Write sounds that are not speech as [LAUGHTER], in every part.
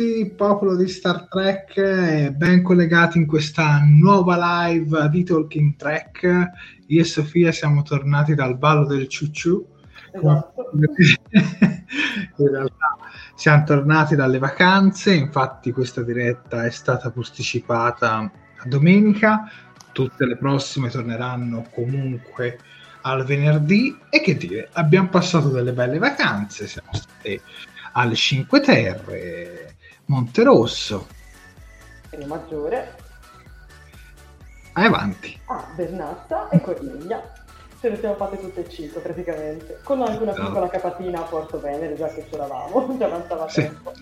Tutti, popolo di Star Trek, e ben collegati in questa nuova live di Talking Trek. Io e Sofia siamo tornati dal ballo del ciucciù. Esatto. [LAUGHS] in realtà siamo tornati dalle vacanze, infatti questa diretta è stata posticipata a domenica, tutte le prossime torneranno comunque al venerdì e che dire, abbiamo passato delle belle vacanze, siamo stati alle Cinque Terre, Monterosso. Rio Maggiore, Vai avanti. a Bernazza e Corniglia. Ce le siamo fatte tutte e cinque praticamente, con anche una piccola capatina a Porto Venere, già che c'eravamo, [LAUGHS] già avanzava Sì. tempo.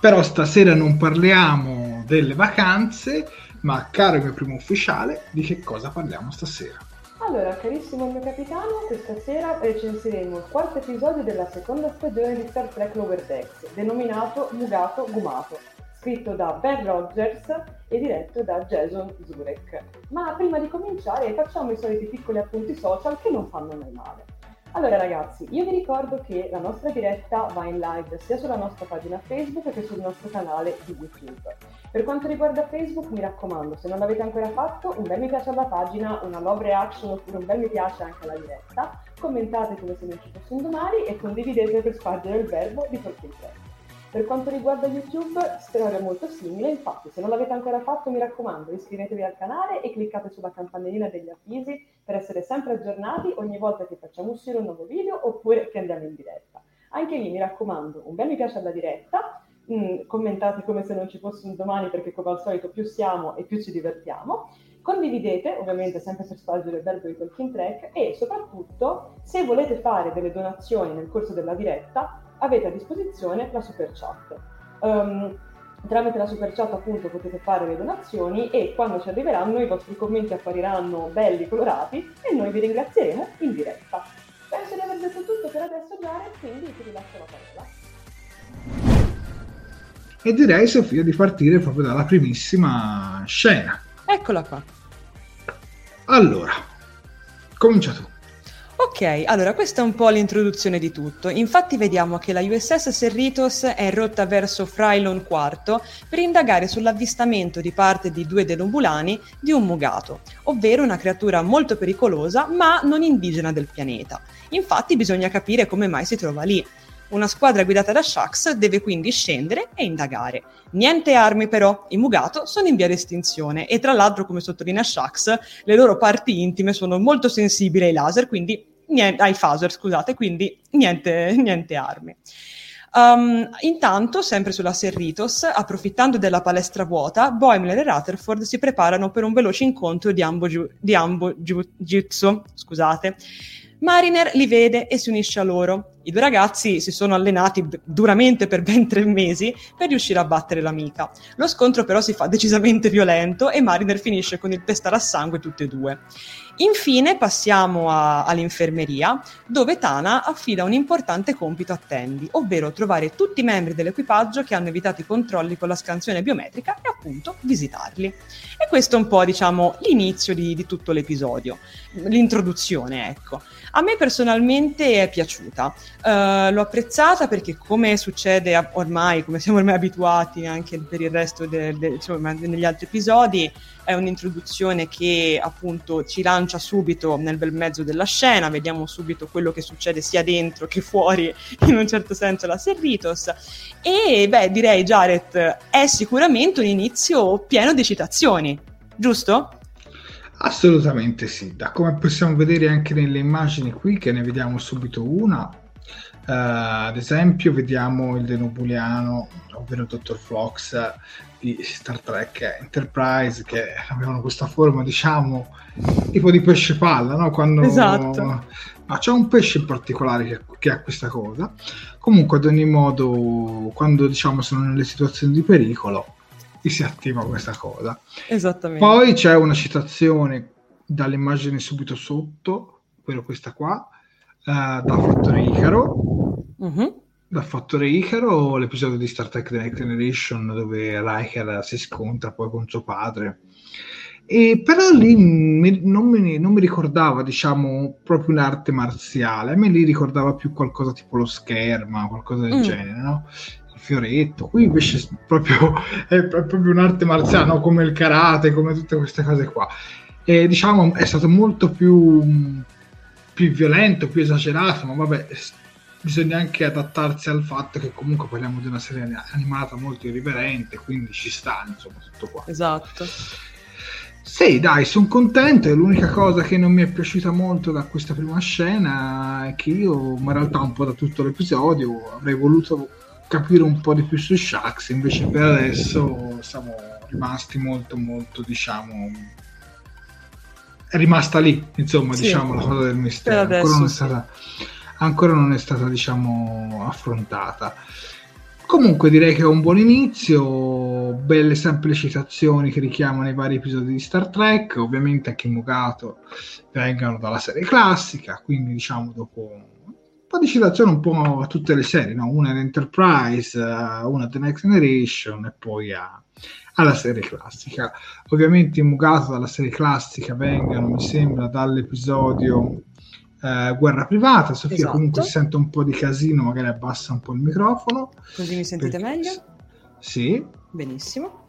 Però stasera non parliamo delle vacanze, ma caro mio primo ufficiale, di che cosa parliamo stasera? Allora, carissimo mio capitano, questa sera recensiremo il quarto episodio della seconda stagione di Star Trek Lower Decks, denominato Mugato Gumato, scritto da Ben Rogers e diretto da Jason Zurek. Ma prima di cominciare facciamo i soliti piccoli appunti social che non fanno mai male. Allora ragazzi, io vi ricordo che la nostra diretta va in live sia sulla nostra pagina Facebook che sul nostro canale di YouTube. Per quanto riguarda Facebook, mi raccomando, se non l'avete ancora fatto, un bel mi piace alla pagina, una love reaction oppure un bel mi piace anche alla diretta, commentate come se non ci fosse un domani e condividete per spargere il verbo di Talking Track. Per quanto riguarda YouTube, storia molto simile, infatti se non l'avete ancora fatto mi raccomando iscrivetevi al canale e cliccate sulla campanellina degli avvisi per essere sempre aggiornati ogni volta che facciamo uscire un nuovo video oppure che andiamo in diretta. Anche lì mi raccomando un bel mi piace alla diretta, mm, commentate come se non ci fosse un domani perché come al solito più siamo e più ci divertiamo. Condividete, ovviamente sempre per spargere il verbo di Talking Track e soprattutto se volete fare delle donazioni nel corso della diretta avete a disposizione la super chat. Ehm, tramite la super chat appunto potete fare le donazioni e quando ci arriveranno i vostri commenti appariranno belli colorati e noi vi ringrazieremo in diretta. Penso di aver detto tutto per adesso Jared, quindi ti rilascio la parola. E direi, Sofia, di partire proprio dalla primissima scena. Eccola qua. Allora, comincia tu. Ok, allora questa è un po' l'introduzione di tutto. Infatti vediamo che la USS Cerritos è rotta verso Frylon IV per indagare sull'avvistamento di parte di due denobulani di un mugato, ovvero una creatura molto pericolosa ma non indigena del pianeta. Infatti bisogna capire come mai si trova lì. Una squadra guidata da Shax deve quindi scendere e indagare. Niente armi però, i Mugato sono in via di estinzione e tra l'altro, come sottolinea Shax, le loro parti intime sono molto sensibili ai laser, quindi niente, ai phaser, scusate, quindi niente, niente armi. Um, intanto, sempre sulla Serritos, approfittando della palestra vuota, Boimler e Rutherford si preparano per un veloce incontro di Ambo, Ju- di Ambo Ju- Jutsu, scusate, Mariner li vede e si unisce a loro. I due ragazzi si sono allenati duramente per ben tre mesi per riuscire a battere l'amica. Lo scontro però si fa decisamente violento e Mariner finisce con il pestare a sangue tutti e due. Infine passiamo a- all'infermeria, dove Tana affida un importante compito a Tandy, ovvero trovare tutti i membri dell'equipaggio che hanno evitato i controlli con la scansione biometrica e appunto visitarli. E questo è un po', diciamo, l'inizio di, di tutto l'episodio, l'introduzione, ecco. A me personalmente è piaciuta, uh, l'ho apprezzata perché come succede ormai, come siamo ormai abituati anche per il resto de- de- insomma, negli altri episodi, è un'introduzione che appunto ci lancia subito nel bel mezzo della scena, vediamo subito quello che succede sia dentro che fuori, [LAUGHS] in un certo senso la Serritos. E beh, direi Jared è sicuramente un inizio pieno di citazioni, giusto? Assolutamente sì, da come possiamo vedere anche nelle immagini qui, che ne vediamo subito una, Uh, ad esempio, vediamo il denobuliano, ovvero il Dottor Flox di Star Trek Enterprise, che avevano questa forma, diciamo, tipo di pesce palla, no? Quando, Esatto. Ma c'è un pesce in particolare che, che ha questa cosa. Comunque, ad ogni modo, quando diciamo sono nelle situazioni di pericolo, gli si attiva questa cosa. Esattamente. Poi c'è una citazione dall'immagine subito sotto, ovvero questa qua, eh, da Fattore Icaro. Mhm. Da Fattore Icaro, l'episodio di Star Trek The Next Generation dove Riker si scontra poi con suo padre. E però lì mi- non, mi, non mi ricordava, diciamo, proprio un'arte marziale, a me lì ricordava più qualcosa tipo lo scherma, qualcosa del Mm. genere, no? Fioretto. Qui invece [LAUGHS] è proprio, è proprio un'arte marziale, no? come il karate, come tutte queste cose qua. E diciamo è stato molto più, più violento, più esagerato, ma vabbè, bisogna anche adattarsi al fatto che comunque parliamo di una serie animata molto irriverente, quindi ci sta, insomma, tutto qua. Esatto. Sì, dai, sono contento. e L'unica cosa che non mi è piaciuta molto da questa prima scena è che io, ma in realtà un po' da tutto l'episodio, avrei voluto capire un po' di più su Shax. Invece, per adesso siamo rimasti molto, molto, diciamo. È rimasta lì, insomma, Sì. diciamo la cosa del mistero. Ancora, non è stata, ancora non è stata, diciamo, affrontata. Comunque direi che è un buon inizio, belle sempre le citazioni che richiamano i vari episodi di Star Trek, ovviamente anche in Mugato vengono dalla serie classica, quindi diciamo dopo po' di citazioni un po' a tutte le serie, no? una ad Enterprise, eh, una The Next Generation e poi a- alla serie classica. Ovviamente in Mugato dalla serie classica vengono, mi sembra, dall'episodio eh, Guerra Privata, Sofia Esatto. comunque sente un po' di casino, magari abbassa un po' il microfono. Così mi sentite Perché- meglio? Sì, Benissimo.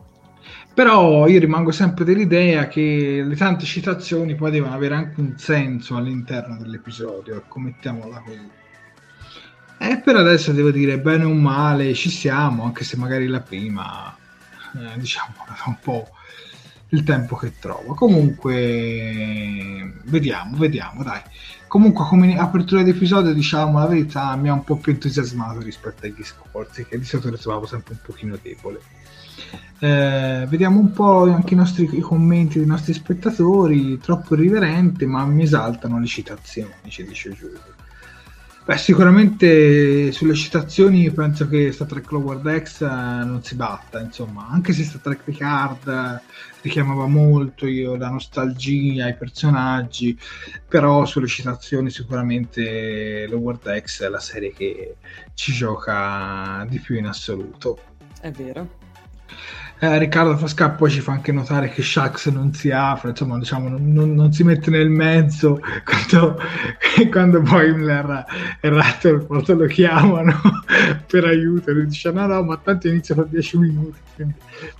però io rimango sempre dell'idea che le tante citazioni poi devono avere anche un senso all'interno dell'episodio, ecco, mettiamola così. E per adesso devo dire, bene o male, ci siamo, anche se magari la prima, eh, diciamo, [LAUGHS] un po' il tempo che trova. Comunque, vediamo, vediamo, dai. Comunque, come apertura di episodio, diciamo la verità, mi ha un po' più entusiasmato rispetto agli scorsi, che di solito le trovavo sempre un pochino debole. Eh, vediamo un po' anche i nostri i commenti dei nostri spettatori, troppo irriverente, ma mi esaltano le citazioni, ci dice Giulio. Beh, sicuramente sulle citazioni penso che Star Trek Lower Decks eh, non si batta, insomma, anche se Star Trek Picard eh, richiamava molto io, la nostalgia, i personaggi, però sulle citazioni sicuramente Lower Decks è la serie che ci gioca di più in assoluto. È vero. Eh, Riccardo Frasca poi ci fa anche notare che Shax non si apre, insomma, diciamo, non, non, non si mette nel mezzo [LAUGHS] quando, quando Boimler e Rutherford lo chiamano [LAUGHS] per aiuto. E lui dice: No, no, ma tanto inizia fra dieci minuti, quindi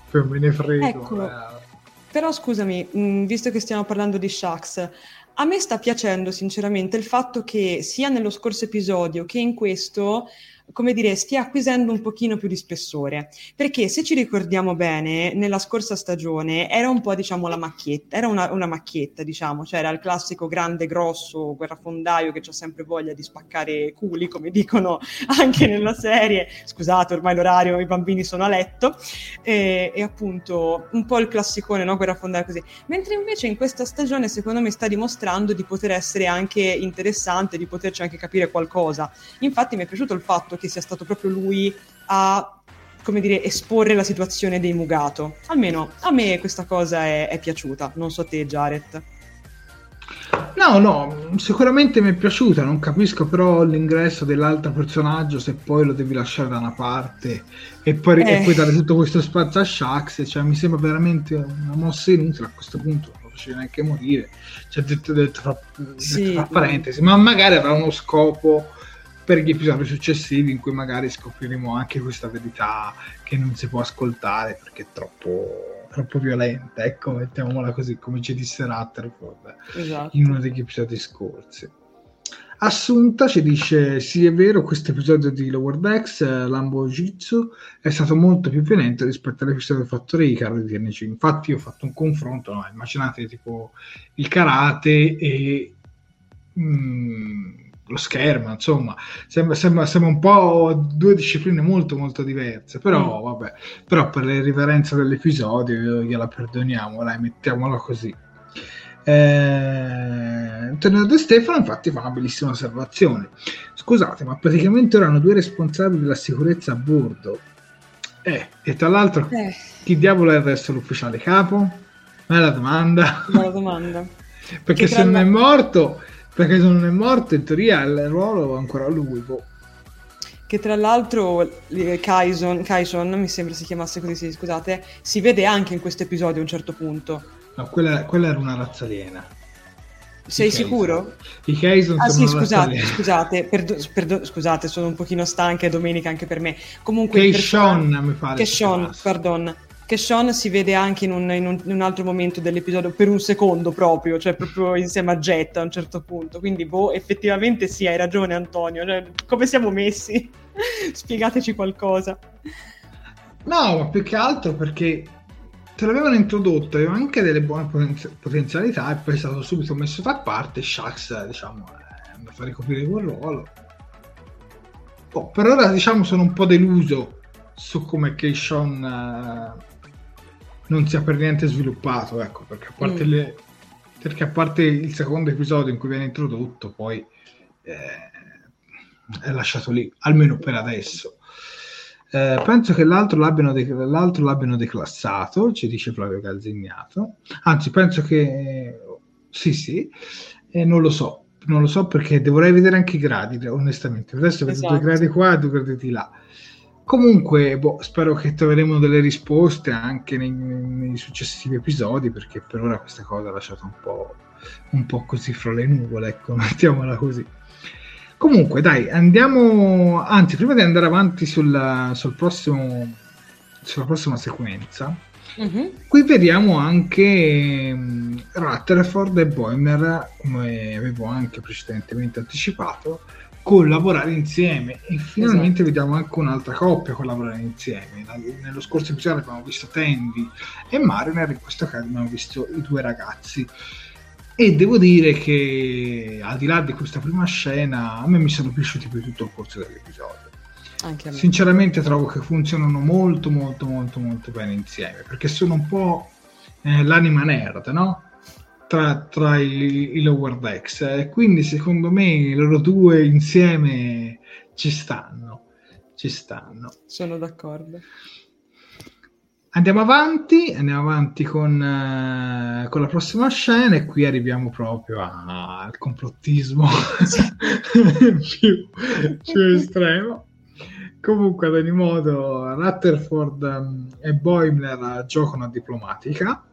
poi me ne frego. Ecco. Eh. Però scusami, mh, visto che stiamo parlando di Shax, a me sta piacendo sinceramente il fatto che sia nello scorso episodio che in questo come dire, stia acquisendo un pochino più di spessore. Perché se ci ricordiamo bene, nella scorsa stagione era un po', diciamo, la macchietta, era una, una macchietta, diciamo, cioè era il classico grande, grosso guerrafondaio che ha sempre voglia di spaccare culi, come dicono [LAUGHS] anche nella serie. Scusate, ormai l'orario, i bambini sono a letto. E, e appunto, un po' il classicone, no? Guerrafondaio così. Mentre invece in questa stagione, secondo me, sta dimostrando di poter essere anche interessante, di poterci anche capire qualcosa. Infatti mi è piaciuto il fatto che sia stato proprio lui a come dire, esporre la situazione dei Mugato. Almeno a me questa cosa è, è piaciuta, non so te Jared. No, no, sicuramente mi è piaciuta, non capisco però l'ingresso dell'altro personaggio se poi lo devi lasciare da una parte e poi, eh. e poi dare tutto questo spazio a Shax, cioè mi sembra veramente una mossa inutile a questo punto, non lo facevi neanche morire, cioè detto, detto, fra, detto sì, fra parentesi, ma magari avrà uno scopo per gli episodi successivi in cui magari scopriremo anche questa verità che non si può ascoltare perché è troppo, troppo violenta, ecco, mettiamola così, come ci disse Rutherford esatto. in uno degli episodi scorsi. Assunta ci dice: Sì, è vero, questo episodio di Lower Decks, eh, Lambo Jitsu, è stato molto più violento rispetto all'episodio Fattore Icaro di TNC. Infatti, io ho fatto un confronto. No? Immaginate tipo il karate e. Mm, lo schermo, insomma, sembra, sembra, sembra, un po' due discipline molto molto diverse, però mm. vabbè, però per le riverenze dell'episodio gliela perdoniamo, dai, mettiamola così. Eh, Antonio De Stefano infatti fa una bellissima osservazione. Scusate, ma praticamente ora hanno due responsabili della sicurezza a bordo. Eh, e tra l'altro, eh. chi diavolo è resto l'ufficiale capo? Ma è la domanda. La domanda. [LAUGHS] Perché se non è morto perché se non è morto, in teoria il ruolo è ancora lui. Boh. Che tra l'altro Kaison, Kaison, mi sembra si chiamasse così, sì, scusate, si vede anche in questo episodio a un certo punto. No, quella, quella era una razza aliena. Sei sicuro? I Kaison ah sì, scusate, scusate, perdo, perdo, scusate, sono un pochino stanca, è domenica anche per me. Comunque... Keishon, mi pare. Keishon, pardon che Sean si vede anche in un, in, un, in un, altro momento dell'episodio per un secondo proprio, cioè proprio insieme a Jet a un certo punto. Quindi, boh, effettivamente sì, hai ragione Antonio. Cioè, come siamo messi? [LAUGHS] Spiegateci qualcosa. No, ma più che altro perché te l'avevano introdotto, aveva anche delle buone poten- potenzialità e poi è stato subito messo da parte. Shax, diciamo, eh, a fare ricoprire quel ruolo. Oh, per ora, diciamo, sono un po' deluso su come Keishon uh, non sia per niente sviluppato, ecco, perché a parte, mm. le, perché a parte il secondo episodio in cui viene introdotto, poi eh, è lasciato lì, almeno per adesso. Eh, penso che l'altro l'abbiano, de- l'altro l'abbiano, declassato, ci dice Flavio Calzignato. Anzi, penso che sì, sì, eh, non lo so, non lo so perché dovrei vedere anche i gradi, onestamente. Adesso vedo esatto. due gradi qua e due gradi di là. Comunque, boh, spero che troveremo delle risposte anche nei, nei, successivi episodi, perché per ora questa cosa ha lasciato un po', un po' così fra le nuvole, ecco, [LAUGHS] mettiamola così. Comunque, dai, andiamo, anzi, prima di andare avanti sul, sul prossimo, sulla prossima sequenza, uh-huh. qui vediamo anche um, Rutherford e Boimer, come avevo anche precedentemente anticipato, collaborare insieme. E finalmente esatto. vediamo anche un'altra coppia collaborare insieme. Nello scorso episodio abbiamo visto Tandy e Mariner in questo caso abbiamo visto i due ragazzi. E devo dire che al di là di questa prima scena a me mi sono piaciuti più tutto il corso dell'episodio. Sinceramente trovo che funzionano molto molto molto molto bene insieme perché sono un po' eh, l'anima nerd no? Tra, tra i, i, lower decks. E quindi secondo me loro due insieme ci stanno. Ci stanno. Sono d'accordo. Andiamo avanti, andiamo avanti con, uh, con la prossima scena e qui arriviamo proprio a, al complottismo [LAUGHS] più, più estremo. Comunque, ad ogni modo, Rutherford um, e Boimler giocano a diplomatica,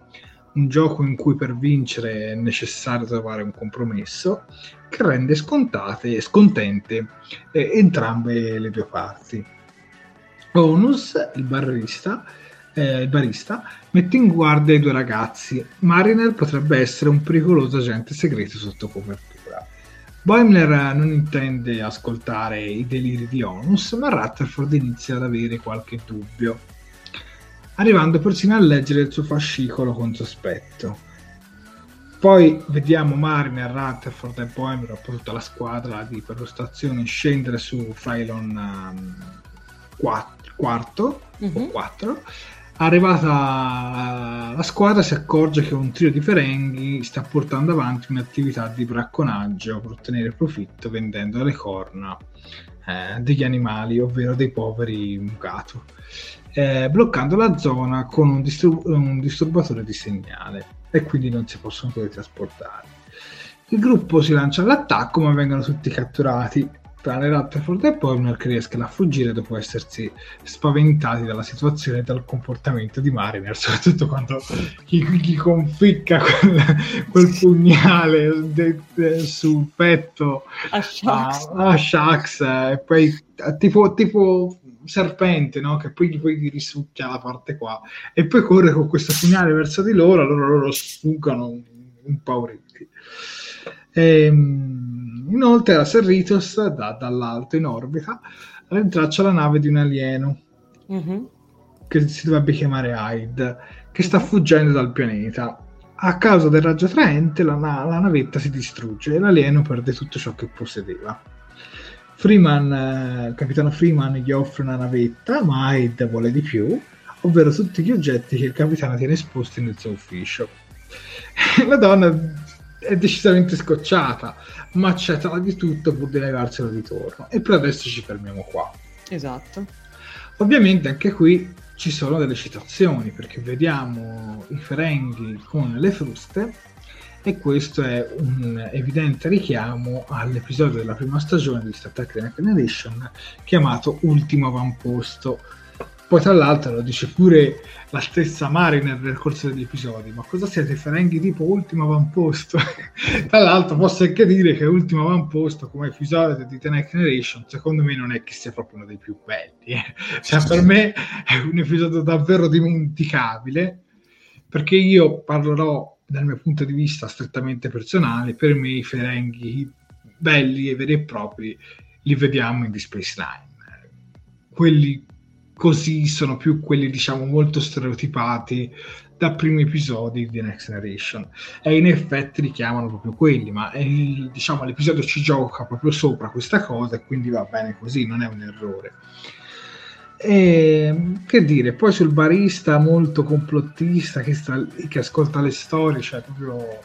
un gioco in cui per vincere è necessario trovare un compromesso che rende scontate e scontente eh, entrambe le due parti. Onus, il barista, eh, il barista, mette in guardia i due ragazzi. Mariner potrebbe essere un pericoloso agente segreto sotto copertura. Boimler non intende ascoltare i deliri di Onus, ma Rutherford inizia ad avere qualche dubbio, arrivando persino a leggere il suo fascicolo con sospetto. Poi vediamo Mariner, Rutherford e Boimler, tutta la squadra di perlustrazione scendere su Phylon um, 4, quarto mm-hmm. o 4 Arrivata la squadra si accorge che un trio di ferenghi sta portando avanti un'attività di bracconaggio per ottenere profitto vendendo le corna eh, degli animali, ovvero dei poveri mucato, eh, bloccando la zona con un, distur- un disturbatore di segnale e quindi non si possono teletrasportare. Il gruppo si lancia all'attacco ma vengono tutti catturati. Tranne Rutherford e Poimer che riescono a fuggire dopo essersi spaventati dalla situazione e dal comportamento di Mariner, [LAUGHS] soprattutto quando gli, gli conficca quel, quel pugnale de, de, sul petto a Shax, a, a Shax e poi tipo, tipo serpente no? che poi, poi gli risucchia la parte qua e poi corre con questo pugnale verso di loro allora loro sfuggono impauriti ehm Inoltre la Serritos, da, dall'alto in orbita, rintraccia la nave di un alieno mm-hmm. che si dovrebbe chiamare Hyde, che sta fuggendo dal pianeta. A causa del raggio traente la, la navetta si distrugge e l'alieno perde tutto ciò che possedeva. Freeman, eh, il capitano Freeman gli offre una navetta, ma Hyde vuole di più, ovvero tutti gli oggetti che il capitano tiene esposti nel suo ufficio. [LAUGHS] la donna è decisamente scocciata, ma accetta di tutto pur di legarselo di torno. E per adesso ci fermiamo qua. Esatto. Ovviamente anche qui ci sono delle citazioni, perché vediamo i Ferenghi con le fruste e questo è un evidente richiamo all'episodio della prima stagione di Star Trek The Next Generation chiamato Ultimo Avamposto, poi tra l'altro lo dice pure la stessa Mariner nel corso degli episodi, ma cosa siete ferenghi tipo ultimo avamposto? [LAUGHS] tra l'altro posso anche dire che ultimo avamposto come episodio di The Next Generation secondo me non è che sia proprio uno dei più belli. Eh. Cioè per me è un episodio davvero dimenticabile perché io parlerò dal mio punto di vista strettamente personale, per me i ferenghi belli e veri e propri li vediamo in The Space Nine. Quelli così sono più quelli diciamo molto stereotipati da primi episodi di Next Generation e in effetti richiamano proprio quelli ma il, diciamo l'episodio ci gioca proprio sopra questa cosa e quindi va bene così non è un errore e, che dire poi sul barista molto complottista che, sta, che ascolta le storie cioè proprio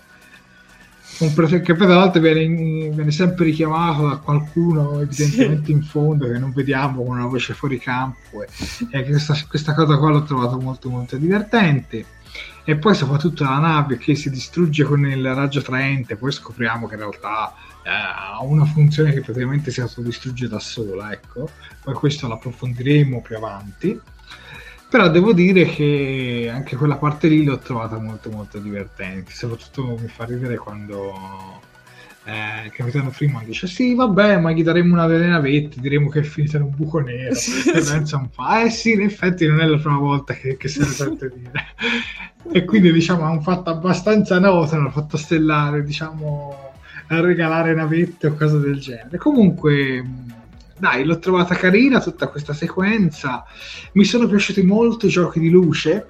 che poi tra l'altro viene, viene, sempre richiamato da qualcuno evidentemente sì. in fondo che non vediamo con una voce fuori campo e, e questa, questa, cosa qua l'ho trovato molto molto divertente e poi soprattutto la nave che si distrugge con il raggio traente poi scopriamo che in realtà ha una funzione che praticamente si autodistrugge da sola ecco. Poi questo l'approfondiremo più avanti. Però devo dire che anche quella parte lì l'ho trovata molto molto divertente. Soprattutto mi fa ridere quando eh, il capitano Freeman dice sì vabbè ma gli daremo una delle navette diremo che è finita in un buco nero. E pensa un po' eh sì in effetti non è la prima volta che, che se ne [LAUGHS] sente dire. E quindi diciamo hanno fatto abbastanza nota hanno fatto stellare diciamo a regalare navette o cose del genere comunque dai, l'ho trovata carina tutta questa sequenza. Mi sono piaciuti molto i giochi di luce,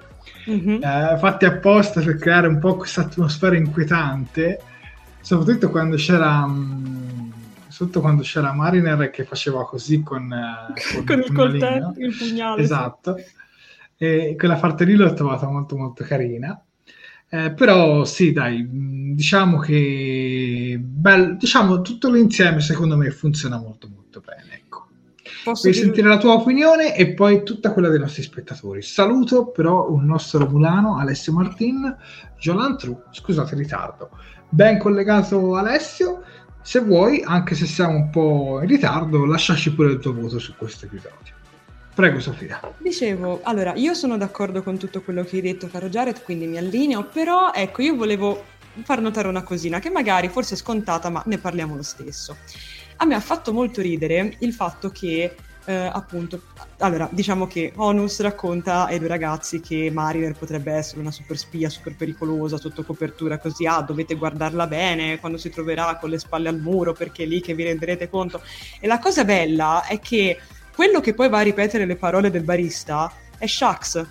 mm-hmm. eh, fatti apposta per creare un po' questa atmosfera inquietante, soprattutto quando c'era. Mh, soprattutto quando c'era Mariner che faceva così con, eh, [LAUGHS] con, con il coltello, il pugnale. Esatto. E quella parte lì l'ho trovata molto molto carina. Eh, però sì, dai, diciamo che bel, diciamo, tutto l'insieme secondo me funziona molto molto bene. Posso Puoi dire... sentire la tua opinione e poi tutta quella dei nostri spettatori. Saluto però un nostro romulano, Alessio Martin, Jolan True, scusate il ritardo. Ben collegato Alessio, se vuoi, anche se siamo un po' in ritardo, lasciaci pure il tuo voto su questo episodio. Prego Sofia. Dicevo, allora, io sono d'accordo con tutto quello che hai detto, caro Jared, quindi mi allineo, però ecco, io volevo far notare una cosina che magari forse è scontata, ma ne parliamo lo stesso. A me ha fatto molto ridere il fatto che eh, appunto, allora, diciamo che Onus racconta ai due ragazzi che Mariner potrebbe essere una super spia, super pericolosa, sotto copertura, così, ah, dovete guardarla bene quando si troverà con le spalle al muro, perché è lì che vi renderete conto. E la cosa bella è che quello che poi va a ripetere le parole del barista è Shax.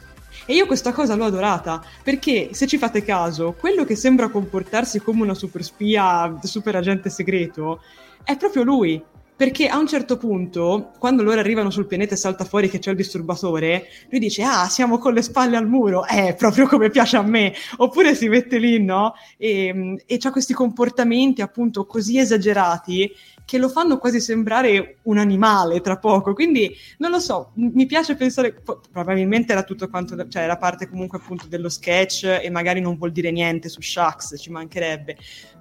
E io questa cosa l'ho adorata, perché se ci fate caso, quello che sembra comportarsi come una super spia, super agente segreto, è proprio lui perché a un certo punto, quando loro arrivano sul pianeta e salta fuori che c'è il disturbatore, lui dice: Ah, siamo con le spalle al muro, eh, proprio come piace a me. Oppure si mette lì, no? E, e ha questi comportamenti appunto così esagerati che lo fanno quasi sembrare un animale tra poco. Quindi non lo so, mi piace pensare, probabilmente era tutto quanto, cioè era parte comunque appunto dello sketch e magari non vuol dire niente su Shax, ci mancherebbe.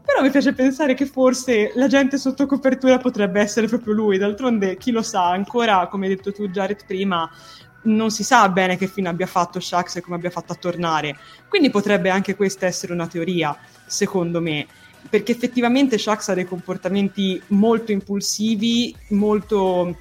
Però mi piace pensare che forse la gente sotto copertura potrebbe essere proprio lui. D'altronde, chi lo sa, ancora, come hai detto tu, Jared, prima, non si sa bene che fine abbia fatto Shax e come abbia fatto a tornare. Quindi potrebbe anche questa essere una teoria, secondo me. Perché effettivamente Shax ha dei comportamenti molto impulsivi, molto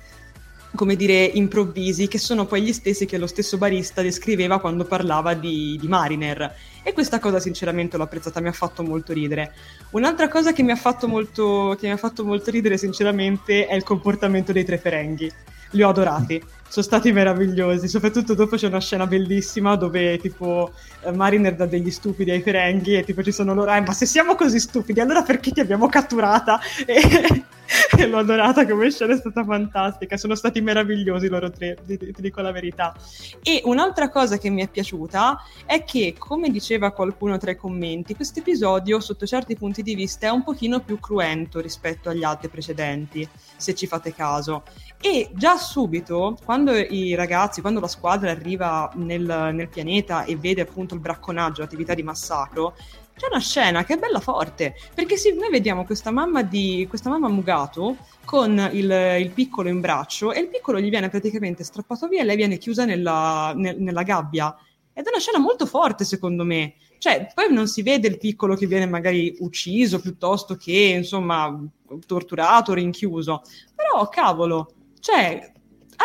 come dire, improvvisi, che sono poi gli stessi che lo stesso barista descriveva quando parlava di, di Mariner. E questa cosa sinceramente l'ho apprezzata, mi ha fatto molto ridere. Un'altra cosa che mi ha fatto molto, mi ha fatto molto ridere sinceramente è il comportamento dei tre ferenghi. Li ho adorati sono stati meravigliosi. Soprattutto dopo c'è una scena bellissima dove tipo eh, Mariner dà degli stupidi ai ferenghi e tipo ci sono loro, eh, ma se siamo così stupidi, allora perché ti abbiamo catturata? [LAUGHS] E, e l'ho adorata come scena, è stata fantastica. Sono stati meravigliosi loro tre, ti, ti dico la verità. E un'altra cosa che mi è piaciuta è che, come diceva qualcuno tra i commenti, questo episodio, sotto certi punti di vista, è un pochino più cruento rispetto agli altri precedenti, se ci fate caso. E già subito, quando i ragazzi, quando la squadra arriva nel, nel pianeta e vede appunto il bracconaggio, l'attività di massacro, c'è una scena che è bella forte, perché sì, noi vediamo questa mamma di questa mamma Mugato con il, il, piccolo in braccio e il piccolo gli viene praticamente strappato via e lei viene chiusa nella, nel, nella gabbia. Ed è una scena molto forte, secondo me. Cioè, poi non si vede il piccolo che viene magari ucciso piuttosto che, insomma, torturato, rinchiuso. Però, cavolo, cioè,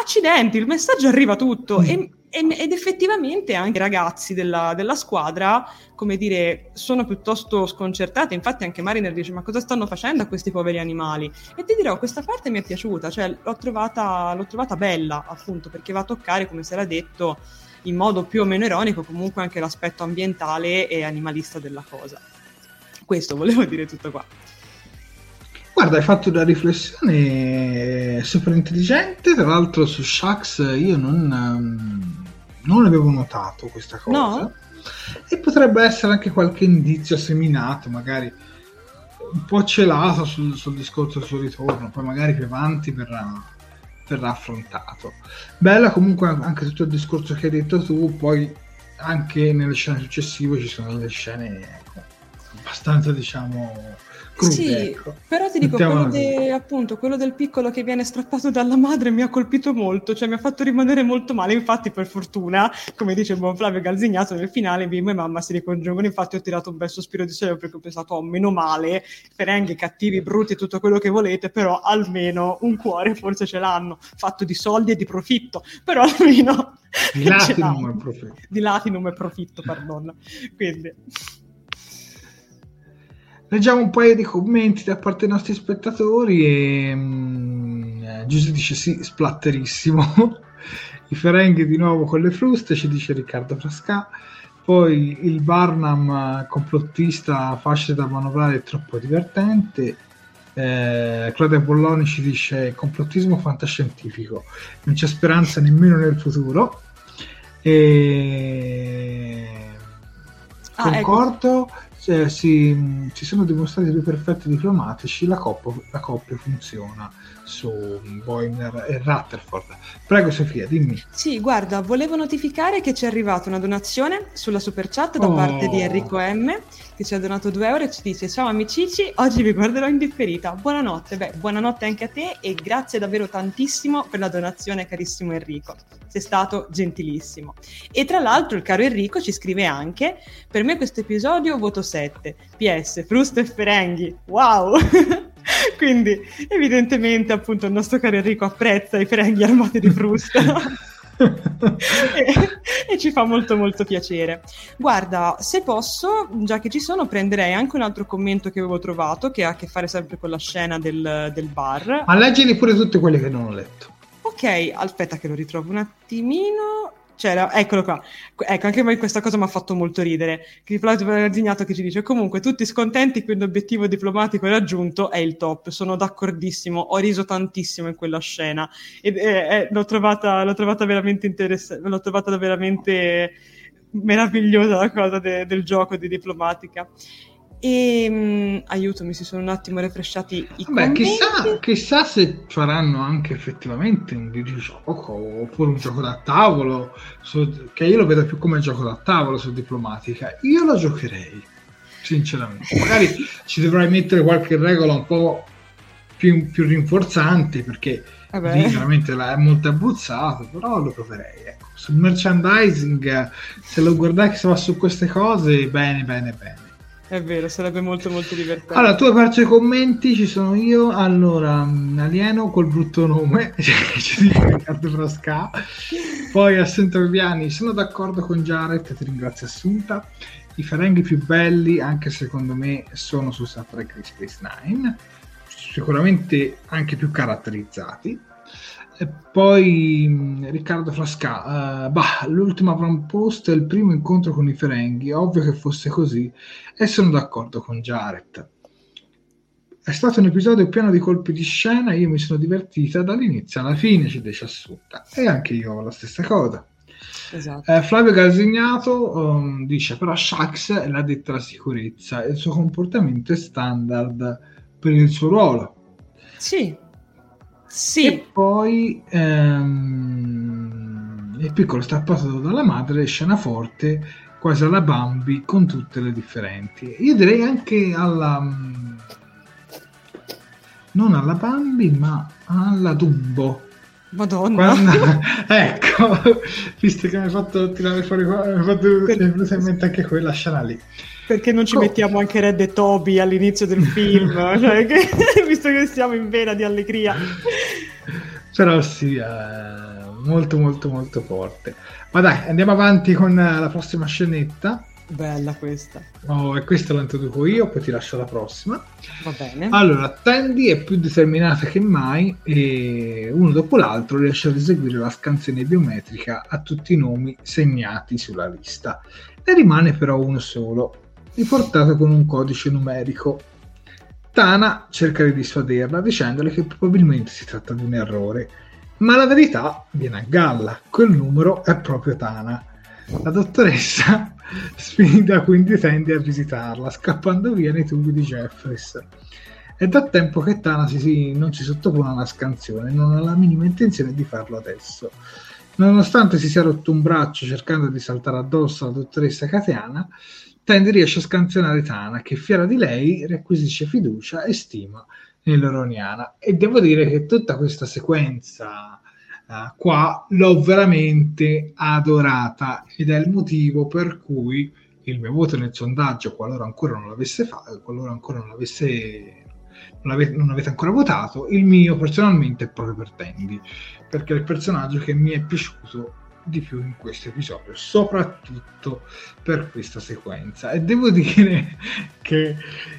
accidenti, il messaggio arriva tutto. Mm. E, ed effettivamente anche i ragazzi della, della, squadra, come dire, sono piuttosto sconcertati. Infatti, anche Mariner dice: Ma cosa stanno facendo a questi poveri animali? E ti dirò, questa parte mi è piaciuta, cioè l'ho trovata, l'ho trovata bella, appunto, perché va a toccare, come si era detto, in modo più o meno ironico, comunque anche l'aspetto ambientale e animalista della cosa. Questo volevo dire tutto qua. Guarda, hai fatto una riflessione super intelligente, tra l'altro su Shax io non, ehm, non avevo notato questa cosa. No? E potrebbe essere anche qualche indizio seminato, magari un po' celato sul, sul discorso del suo ritorno, poi magari più avanti verrà, verrà affrontato. Bella comunque anche tutto il discorso che hai detto tu, poi anche nelle scene successive ci sono delle scene abbastanza, diciamo, crude. Sì, ecco. però ti dico, quello, de, appunto, quello, del piccolo che viene strappato dalla madre mi ha colpito molto, cioè mi ha fatto rimanere molto male. Infatti, per fortuna, come dice il buon Flavio Galzignato, nel finale bimbo e mamma si ricongiungono. Infatti, ho tirato un bel sospiro di sollievo perché ho pensato, oh, meno male, ferenghi, cattivi, brutti, tutto quello che volete, però almeno un cuore forse ce l'hanno, fatto di soldi e di profitto, però almeno... Di [LAUGHS] latinum e profitto. Di latinum e profitto, perdono. Quindi... Leggiamo un paio di commenti da parte dei nostri spettatori e um, Giuseppe dice sì, splatterissimo. [LAUGHS] I Ferenghi di nuovo con le fruste, ci dice Riccardo Frasca. Poi il Barnum complottista facile da manovrare è troppo divertente. Eh, Claudia Bolloni ci dice complottismo fantascientifico, non c'è speranza nemmeno nel futuro. E... Ah, ecco. Concordo. Ecco cioè, si, si, sono dimostrati due perfetti diplomatici, la coppia, la coppia funziona. su Boimler e Rutherford. Prego Sofia, dimmi. Sì, guarda, volevo notificare che ci è arrivata una donazione sulla super chat da oh. parte di Enrico M che ci ha donato 2 euro e ci dice ciao amicici, oggi vi guarderò in differita. Buonanotte, beh, buonanotte anche a te e grazie davvero tantissimo per la donazione carissimo Enrico. Sei stato gentilissimo. E tra l'altro il caro Enrico ci scrive anche per me questo episodio voto 7. PS, frusto e ferenghi. Wow! [LAUGHS] Quindi evidentemente appunto il nostro caro Enrico apprezza i ferenghi armati di frusta. [LAUGHS] e, [LAUGHS] e, ci fa molto molto piacere. Guarda, se posso, già che ci sono, prenderei anche un altro commento che avevo trovato che ha a che fare sempre con la scena del, del bar. Ma leggili pure tutte quelle che non ho letto. Ok, aspetta che lo ritrovo un attimino. C'era, eccolo qua. Ecco, anche me questa cosa mi ha fatto molto ridere. Flavio Verdignato che ci dice: Comunque, tutti scontenti, quindi l'obiettivo diplomatico raggiunto, è il top. Sono d'accordissimo. Ho riso tantissimo in quella scena. E, eh, eh, l'ho, trovata, l'ho trovata veramente interessante. L'ho trovata veramente meravigliosa la cosa de, del gioco di diplomatica. E mh, aiuto, mi si sono un attimo refresciati i Beh, chissà, chissà, se faranno anche effettivamente un videogioco oppure un gioco da tavolo, su, che io lo vedo più come gioco da tavolo su diplomatica. Io lo giocherei, sinceramente. Magari ci dovrai mettere qualche regola un po' più, più rinforzante perché lì veramente è molto abbozzato, però lo proverei. Ecco. Sul merchandising, se lo guardate se va su queste cose, bene, bene, bene. È vero, sarebbe molto molto divertente. Allora, tu hai perso i commenti, ci sono io. Allora, alieno col brutto nome, [LAUGHS] ci dice Riccardo Frasca. Poi Assunta Viviani, sono d'accordo con Jared, ti ringrazio Assunta. I ferenghi più belli, anche secondo me, sono su Star Trek Space Nine. Sicuramente anche più caratterizzati. E poi Riccardo Frasca, uh, bah, l'ultimo avamposto è il primo incontro con i Ferenghi, ovvio che fosse così, e sono d'accordo con Jared. È stato un episodio pieno di colpi di scena, io mi sono divertita dall'inizio alla fine, ci dice Assunta, e anche io ho la stessa cosa. Esatto. Eh, Flavio Galzignato um, dice però Shax la detta la sicurezza e il suo comportamento è standard per il suo ruolo. Sì, sì. E poi ehm, il piccolo strappato dalla madre, scena forte, quasi alla Bambi, con tutte le differenti. Io direi anche alla... non alla Bambi, ma alla Dumbo. Madonna. Quando, [LAUGHS] ecco, visto che mi hai fatto tirare fuori qua, mi hai fatto per... in mente anche quella scena lì. Perché non ci oh. mettiamo anche Red e Toby all'inizio del [LAUGHS] film, cioè che, [LAUGHS] visto che siamo in vena di allegria. Però sì, eh, molto molto molto forte. Ma dai, andiamo avanti con la prossima scenetta. Bella questa. Oh, e questa la introduco io, poi ti lascio la prossima. Va bene. Allora, Tandy è più determinata che mai e uno dopo l'altro riesce ad eseguire la scansione biometrica a tutti i nomi segnati sulla lista. Ne rimane però uno solo, riportato con un codice numerico. Tana cerca di dissuaderla dicendole che probabilmente si tratta di un errore, ma la verità viene a galla, quel numero è proprio Tana. La dottoressa [LAUGHS] sfida quindi tende a visitarla, scappando via nei tubi di Jeffries. È da tempo che Tana si, si, non si sottopone a una scansione, non ha la minima intenzione di farlo adesso. Nonostante si sia rotto un braccio cercando di saltare addosso alla dottoressa Cateana, Tandy riesce a scansionare Tana, che fiera di lei requisisce fiducia e stima nell'Oroniana. E devo dire che tutta questa sequenza uh, qua l'ho veramente adorata ed è il motivo per cui il mio voto nel sondaggio, qualora ancora non l'avesse fatto, qualora ancora non l'avesse non avete, non avete, ancora votato, il mio personalmente è proprio per Tandy, perché è il personaggio che mi è piaciuto di più in questo episodio, soprattutto per questa sequenza. E devo [LAUGHS] dire che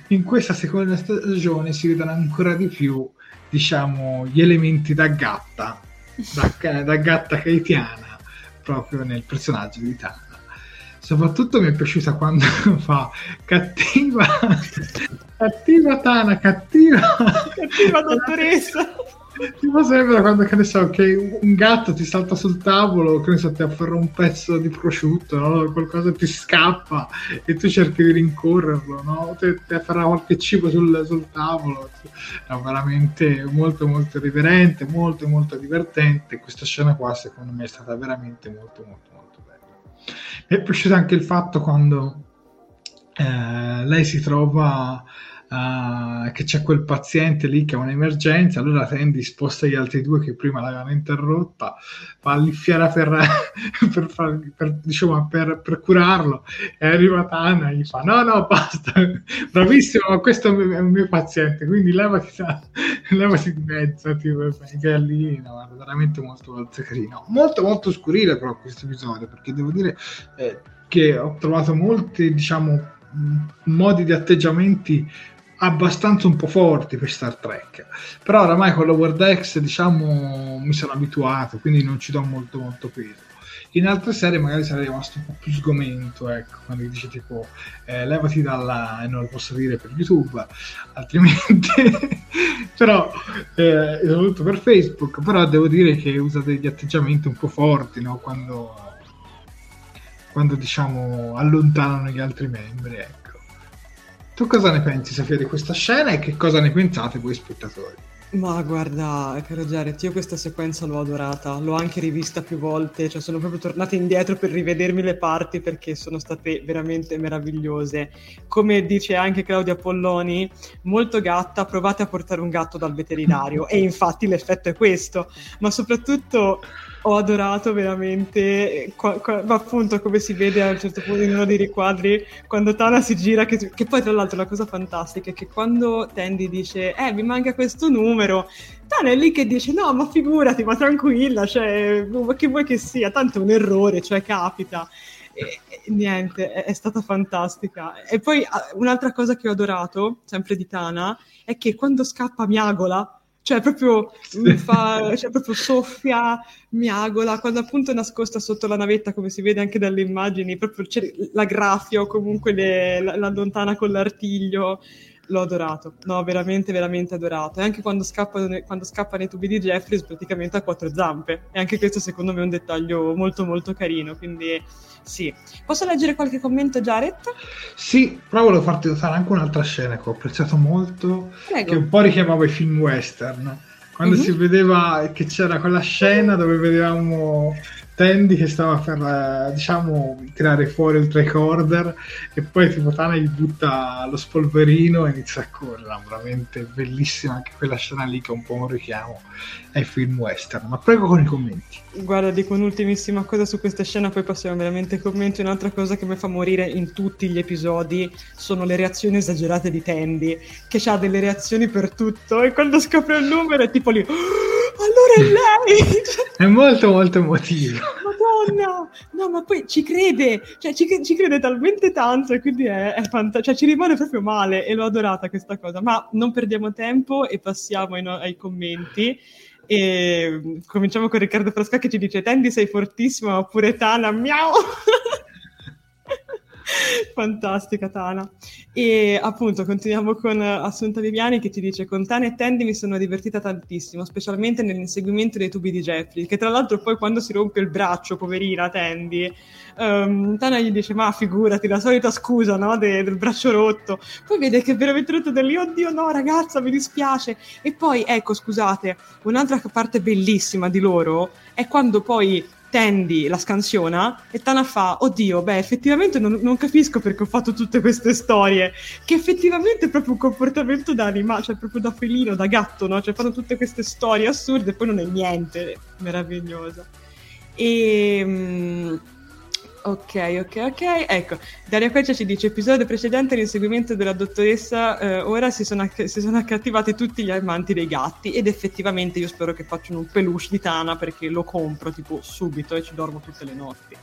in questa seconda stagione si vedono ancora di più, diciamo, gli elementi da gatta, da, [LAUGHS] da gatta keitiana, proprio nel personaggio di Tana. Soprattutto mi è piaciuta quando [LAUGHS] fa cattiva, cattiva Tana, cattiva, cattiva dottoressa tipo sembra quando che ne so che un gatto ti salta sul tavolo che ne so ti afferra un pezzo di prosciutto no? qualcosa ti scappa e tu cerchi di rincorrerlo no? ti, ti afferra qualche cibo sul, sul tavolo è veramente molto molto riverente molto molto divertente questa scena qua secondo me è stata veramente molto molto molto bella mi è piaciuto anche il fatto quando eh, lei si trova uh, che c'è quel paziente lì che ha un'emergenza, allora Tandy sposta gli altri due che prima l'avevano interrotta, fa l'iffiera per, [LAUGHS] per, far, per, diciamo, per, per, curarlo e arriva Tana e gli fa no no basta, [LAUGHS] bravissimo, ma questo è un mio, paziente, quindi levati, [LAUGHS] levati di mezzo, tipo, che è veramente molto molto carino. Molto molto scurile però questo episodio, perché devo dire eh, che ho trovato molte, diciamo, modi di atteggiamenti abbastanza un po' forti per Star Trek. Però oramai con Lower Decks diciamo mi sono abituato quindi non ci do molto molto peso. In altre serie magari sarei rimasto un po' più sgomento ecco quando dice tipo eh, levati dalla e non lo posso dire per youtube altrimenti [LAUGHS] però eh, soprattutto per facebook però devo dire che usa degli atteggiamenti un po' forti no? quando quando diciamo allontanano gli altri membri ecco tu cosa ne pensi, Sofia, di questa scena e che cosa ne pensate voi spettatori? Ma guarda, caro Jared, io questa sequenza l'ho adorata, l'ho anche rivista più volte, cioè sono proprio tornata indietro per rivedermi le parti perché sono state veramente meravigliose. Come dice anche Claudia Polloni, molto gatta, provate a portare un gatto dal veterinario [LAUGHS] e infatti l'effetto è questo, ma soprattutto ho adorato veramente, qua, qua, appunto come si vede a un certo punto in uno dei riquadri, quando Tana si gira, che, che, poi tra l'altro la cosa fantastica è che quando Tandy dice, eh mi manca questo numero, Tana è lì che dice, no ma figurati, ma tranquilla, cioè, ma che vuoi che sia, tanto è un errore, cioè capita. E, e, niente, è, è, stata fantastica. E poi un'altra cosa che ho adorato, sempre di Tana, è che quando scappa miagola, cioè proprio, mi fa, cioè proprio soffia, miagola, quando appunto è nascosta sotto la navetta, come si vede anche dalle immagini, proprio la graffia o comunque le, la, la lontana con l'artiglio, l'ho adorato, no, veramente, veramente adorato. E anche quando scappano, quando scappano i tubi di Jeffries, praticamente ha quattro zampe. E anche questo, secondo me, è un dettaglio molto, molto carino. Quindi, sì. Posso leggere qualche commento, Jared? Sì, però volevo farti notare anche un'altra scena che ho apprezzato molto, Prego. che un po' richiamava i film western. Quando mm-hmm. si vedeva che c'era quella scena dove vedevamo Tandy che stava per eh, diciamo tirare fuori il tricorder e poi tipo Tana gli butta lo spolverino e inizia a correre. Veramente bellissima anche quella scena lì che è un po' un richiamo ai film western. Ma prego con i commenti. Guarda dico un'ultimissima cosa su questa scena poi passiamo veramente ai commenti. Un'altra cosa che mi fa morire in tutti gli episodi sono le reazioni esagerate di Tandy che ha delle reazioni per tutto. E quando scopre il numero è tipo lì allora è lei! [LAUGHS] è molto molto emotivo. Madonna! No, ma poi ci crede, cioè ci, ci crede talmente tanto e quindi è, è fantastico, cioè ci rimane proprio male e l'ho adorata questa cosa. Ma non perdiamo tempo e passiamo ai, no- ai commenti. E cominciamo con Riccardo Frasca che ci dice Tendi sei fortissima oppure Tana miau [LAUGHS] [LAUGHS] Fantastica Tana. E appunto continuiamo con Assunta Viviani che ci dice con Tana e Tandy mi sono divertita tantissimo, specialmente nell'inseguimento dei tubi di Jeffrey, che tra l'altro poi quando si rompe il braccio, poverina Tandy, um, Tana gli dice ma figurati, la solita scusa no, de- del braccio rotto. Poi vede che è veramente rotto da lì, oddio no ragazza mi dispiace. E poi ecco scusate, un'altra parte bellissima di loro è quando poi Tandy la scansiona e Tana fa oddio beh effettivamente non, non, capisco perché ho fatto tutte queste storie che effettivamente è proprio un comportamento da animale cioè proprio da felino, da gatto no? cioè fanno tutte queste storie assurde e poi non è niente meravigliosa e um, Ok, ok, ok. Ecco, Daria Quercia ci dice: episodio precedente, l'inseguimento della dottoressa. Eh, ora si sono, acc- si sono, accattivati tutti gli amanti dei gatti. Ed effettivamente io spero che facciano un peluche di Tana perché lo compro tipo subito e ci dormo tutte le notti.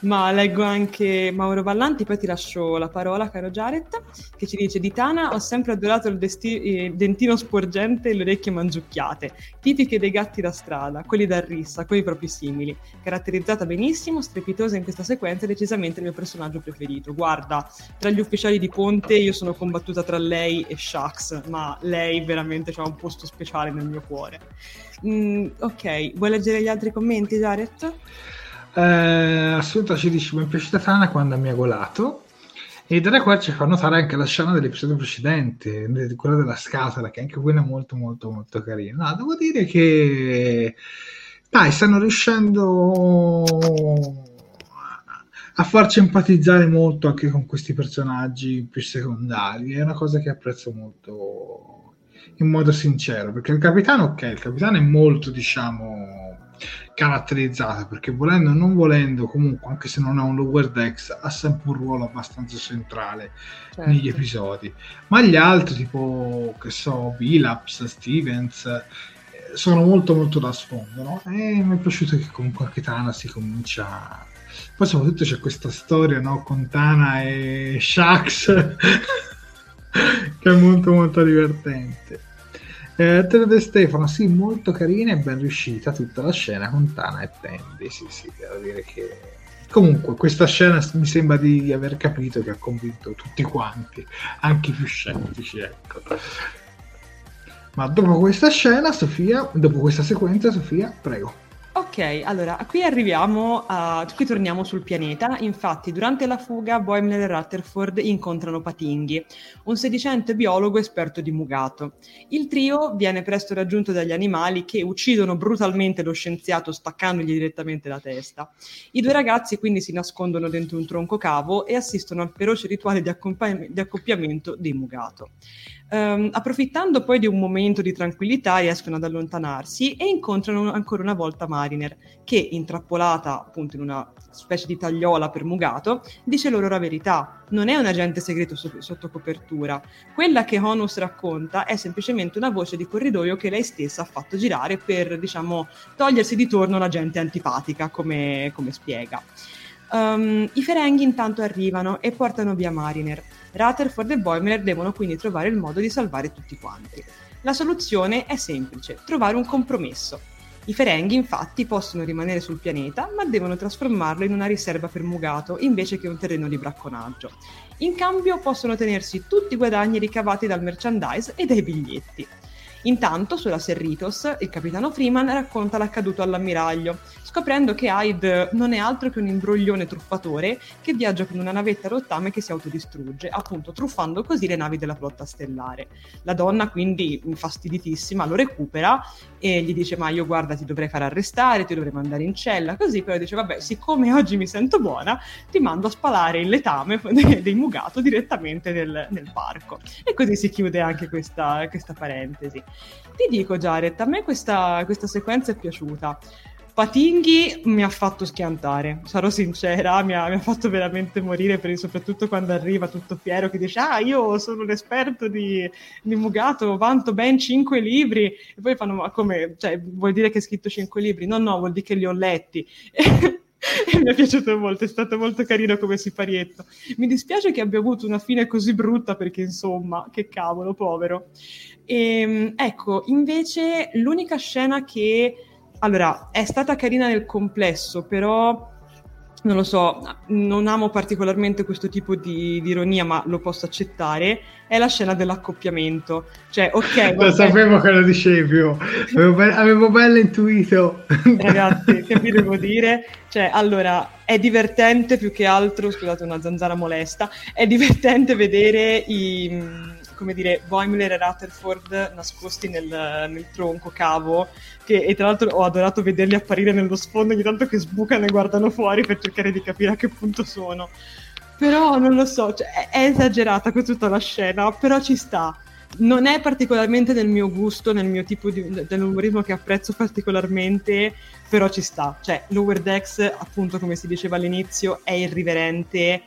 Ma leggo anche Mauro Vallanti, poi ti lascio la parola, caro Jared, che ci dice di Tana ho sempre adorato il, desti- dentino sporgente e le orecchie mangiucchiate, tipiche dei gatti da strada, quelli da rissa, quelli proprio simili. Caratterizzata benissimo, strepitosa in questa sequenza, è decisamente il mio personaggio preferito. Guarda, tra gli ufficiali di Ponte io sono combattuta tra lei e Shax, ma lei veramente ha un posto speciale nel mio cuore. Mm, ok, vuoi leggere gli altri commenti, Jared? Eh, Assunta ci dice: Mi è piaciuta Tana quando mi ha golato. E da qua ci fa notare anche la scena dell'episodio precedente, quella della scatola, che anche quella è molto, molto, molto carina. No, devo dire che dai, stanno riuscendo a farci empatizzare molto anche con questi personaggi più secondari. È una cosa che apprezzo molto in modo sincero, perché il capitano, ok, il capitano è molto, diciamo caratterizzata perché volendo o non volendo comunque anche se non ha un lower decks ha sempre un ruolo abbastanza centrale certo. negli episodi ma gli altri tipo che so Billups, Stevens eh, sono molto molto da sfondo no? e mi è piaciuto che comunque anche Tana si comincia poi soprattutto c'è questa storia no? con Tana e Shax [LAUGHS] che è molto molto divertente eh, De Stefano, sì, molto carina e ben riuscita tutta la scena con Tana e Tandy. Sì, sì, devo dire che. Comunque, questa scena mi sembra di aver capito che ha convinto tutti quanti, anche i più scettici, ecco. Ma dopo questa scena, Sofia, dopo questa sequenza, Sofia, prego. Ok, allora qui arriviamo a. qui torniamo sul pianeta. Infatti, durante la fuga, Boimler e Rutherford incontrano Patinghi, un sedicente biologo esperto di mugato. Il trio viene presto raggiunto dagli animali che uccidono brutalmente lo scienziato staccandogli direttamente la testa. I due ragazzi quindi si nascondono dentro un tronco cavo e assistono al feroce rituale di, di accoppiamento dei mugato. Um, approfittando poi di un momento di tranquillità riescono ad allontanarsi e incontrano ancora una volta Mariner che, intrappolata appunto in una specie di tagliola per Mugato, dice loro la verità. Non è un agente segreto so- sotto copertura. Quella che Honus racconta è semplicemente una voce di corridoio che lei stessa ha fatto girare per, diciamo, togliersi di torno la gente antipatica, come, come spiega. Um, I Ferenghi intanto arrivano e portano via Mariner Rutherford e Boimler devono quindi trovare il modo di salvare tutti quanti. La soluzione è semplice, trovare un compromesso. I Ferenghi infatti possono rimanere sul pianeta, ma devono trasformarlo in una riserva per Mugato invece che un terreno di bracconaggio. In cambio possono tenersi tutti i guadagni ricavati dal merchandise e dai biglietti. Intanto, sulla Serritos, il capitano Freeman racconta l'accaduto all'ammiraglio, scoprendo che Hyde non è altro che un imbroglione truffatore che viaggia con una navetta rottame che si autodistrugge, appunto truffando così le navi della flotta stellare. La donna, quindi infastiditissima, lo recupera e gli dice: Ma io guarda, ti dovrei far arrestare, ti dovrei mandare in cella. Così però dice: Vabbè, siccome oggi mi sento buona, ti mando a spalare il letame [LAUGHS] dei Mugato direttamente nel, nel barco. E così si chiude anche questa, questa parentesi. Ti dico, Jared, a me questa, questa sequenza è piaciuta. Patinghi mi ha fatto schiantare, sarò sincera, mi ha, mi ha fatto veramente morire, per, soprattutto quando arriva tutto fiero che dice ah io sono un esperto di, di Mugato, vanto ben cinque libri, e poi fanno ma come, cioè vuol dire che hai scritto cinque libri? No, no, vuol dire che li ho letti. [LAUGHS] mi è piaciuto molto, è stato molto carino come siparietto. Mi dispiace che abbia avuto una fine così brutta perché insomma, che cavolo, povero. E, ehm, ecco, invece l'unica scena che allora è stata carina nel complesso, però non lo so, non amo particolarmente questo tipo di, di, ironia, ma lo posso accettare, è la scena dell'accoppiamento. Cioè, ok... [LAUGHS] Lo sapevo che lo dicevi, avevo, be- avevo bello intuito. Ragazzi, [LAUGHS] che vi devo dire? Cioè, allora, è divertente più che altro, scusate una zanzara molesta, è divertente vedere i come dire, Boimler e Rutherford nascosti nel, nel tronco cavo, che, e tra l'altro ho adorato vederli apparire nello sfondo ogni tanto che sbucano e guardano fuori per cercare di capire a che punto sono. Però non lo so, cioè, è, è esagerata con tutta la scena, però ci sta non è particolarmente nel mio gusto, nel mio tipo di, dell'umorismo che apprezzo particolarmente, però ci sta. Cioè, Lower Decks, appunto, come si diceva all'inizio, è irriverente,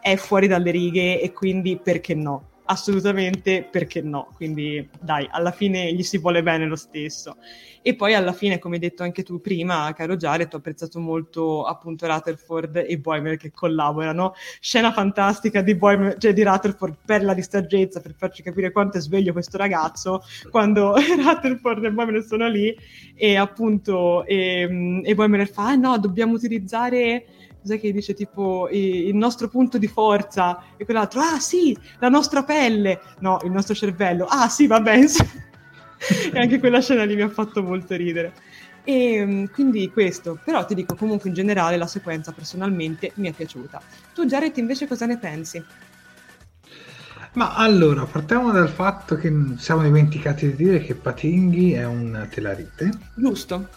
è fuori dalle righe e quindi perché no? Assolutamente perché no. Quindi dai, alla fine gli si vuole bene lo stesso. E poi alla fine, come hai detto anche tu prima, caro Jared, ho apprezzato molto appunto Rutherford e Boimer che collaborano. Scena fantastica di, Boimer, cioè di Rutherford per la distraggezza, per farci capire quanto è sveglio questo ragazzo, quando [LAUGHS] Rutherford e Boimer sono lì e appunto e, e Boimer fa, ah no, dobbiamo utilizzare cos'è che dice tipo il nostro punto di forza e quell'altro, ah sì, la nostra pelle, no, il nostro cervello, ah sì, va bene. [LAUGHS] e anche quella scena lì mi ha fatto molto ridere. E ehm, quindi questo, però ti dico comunque in generale la sequenza personalmente mi è piaciuta. Tu Jared invece cosa ne pensi? Ma allora, partiamo dal fatto che siamo dimenticati di dire che Patinghi è un telarite. Giusto.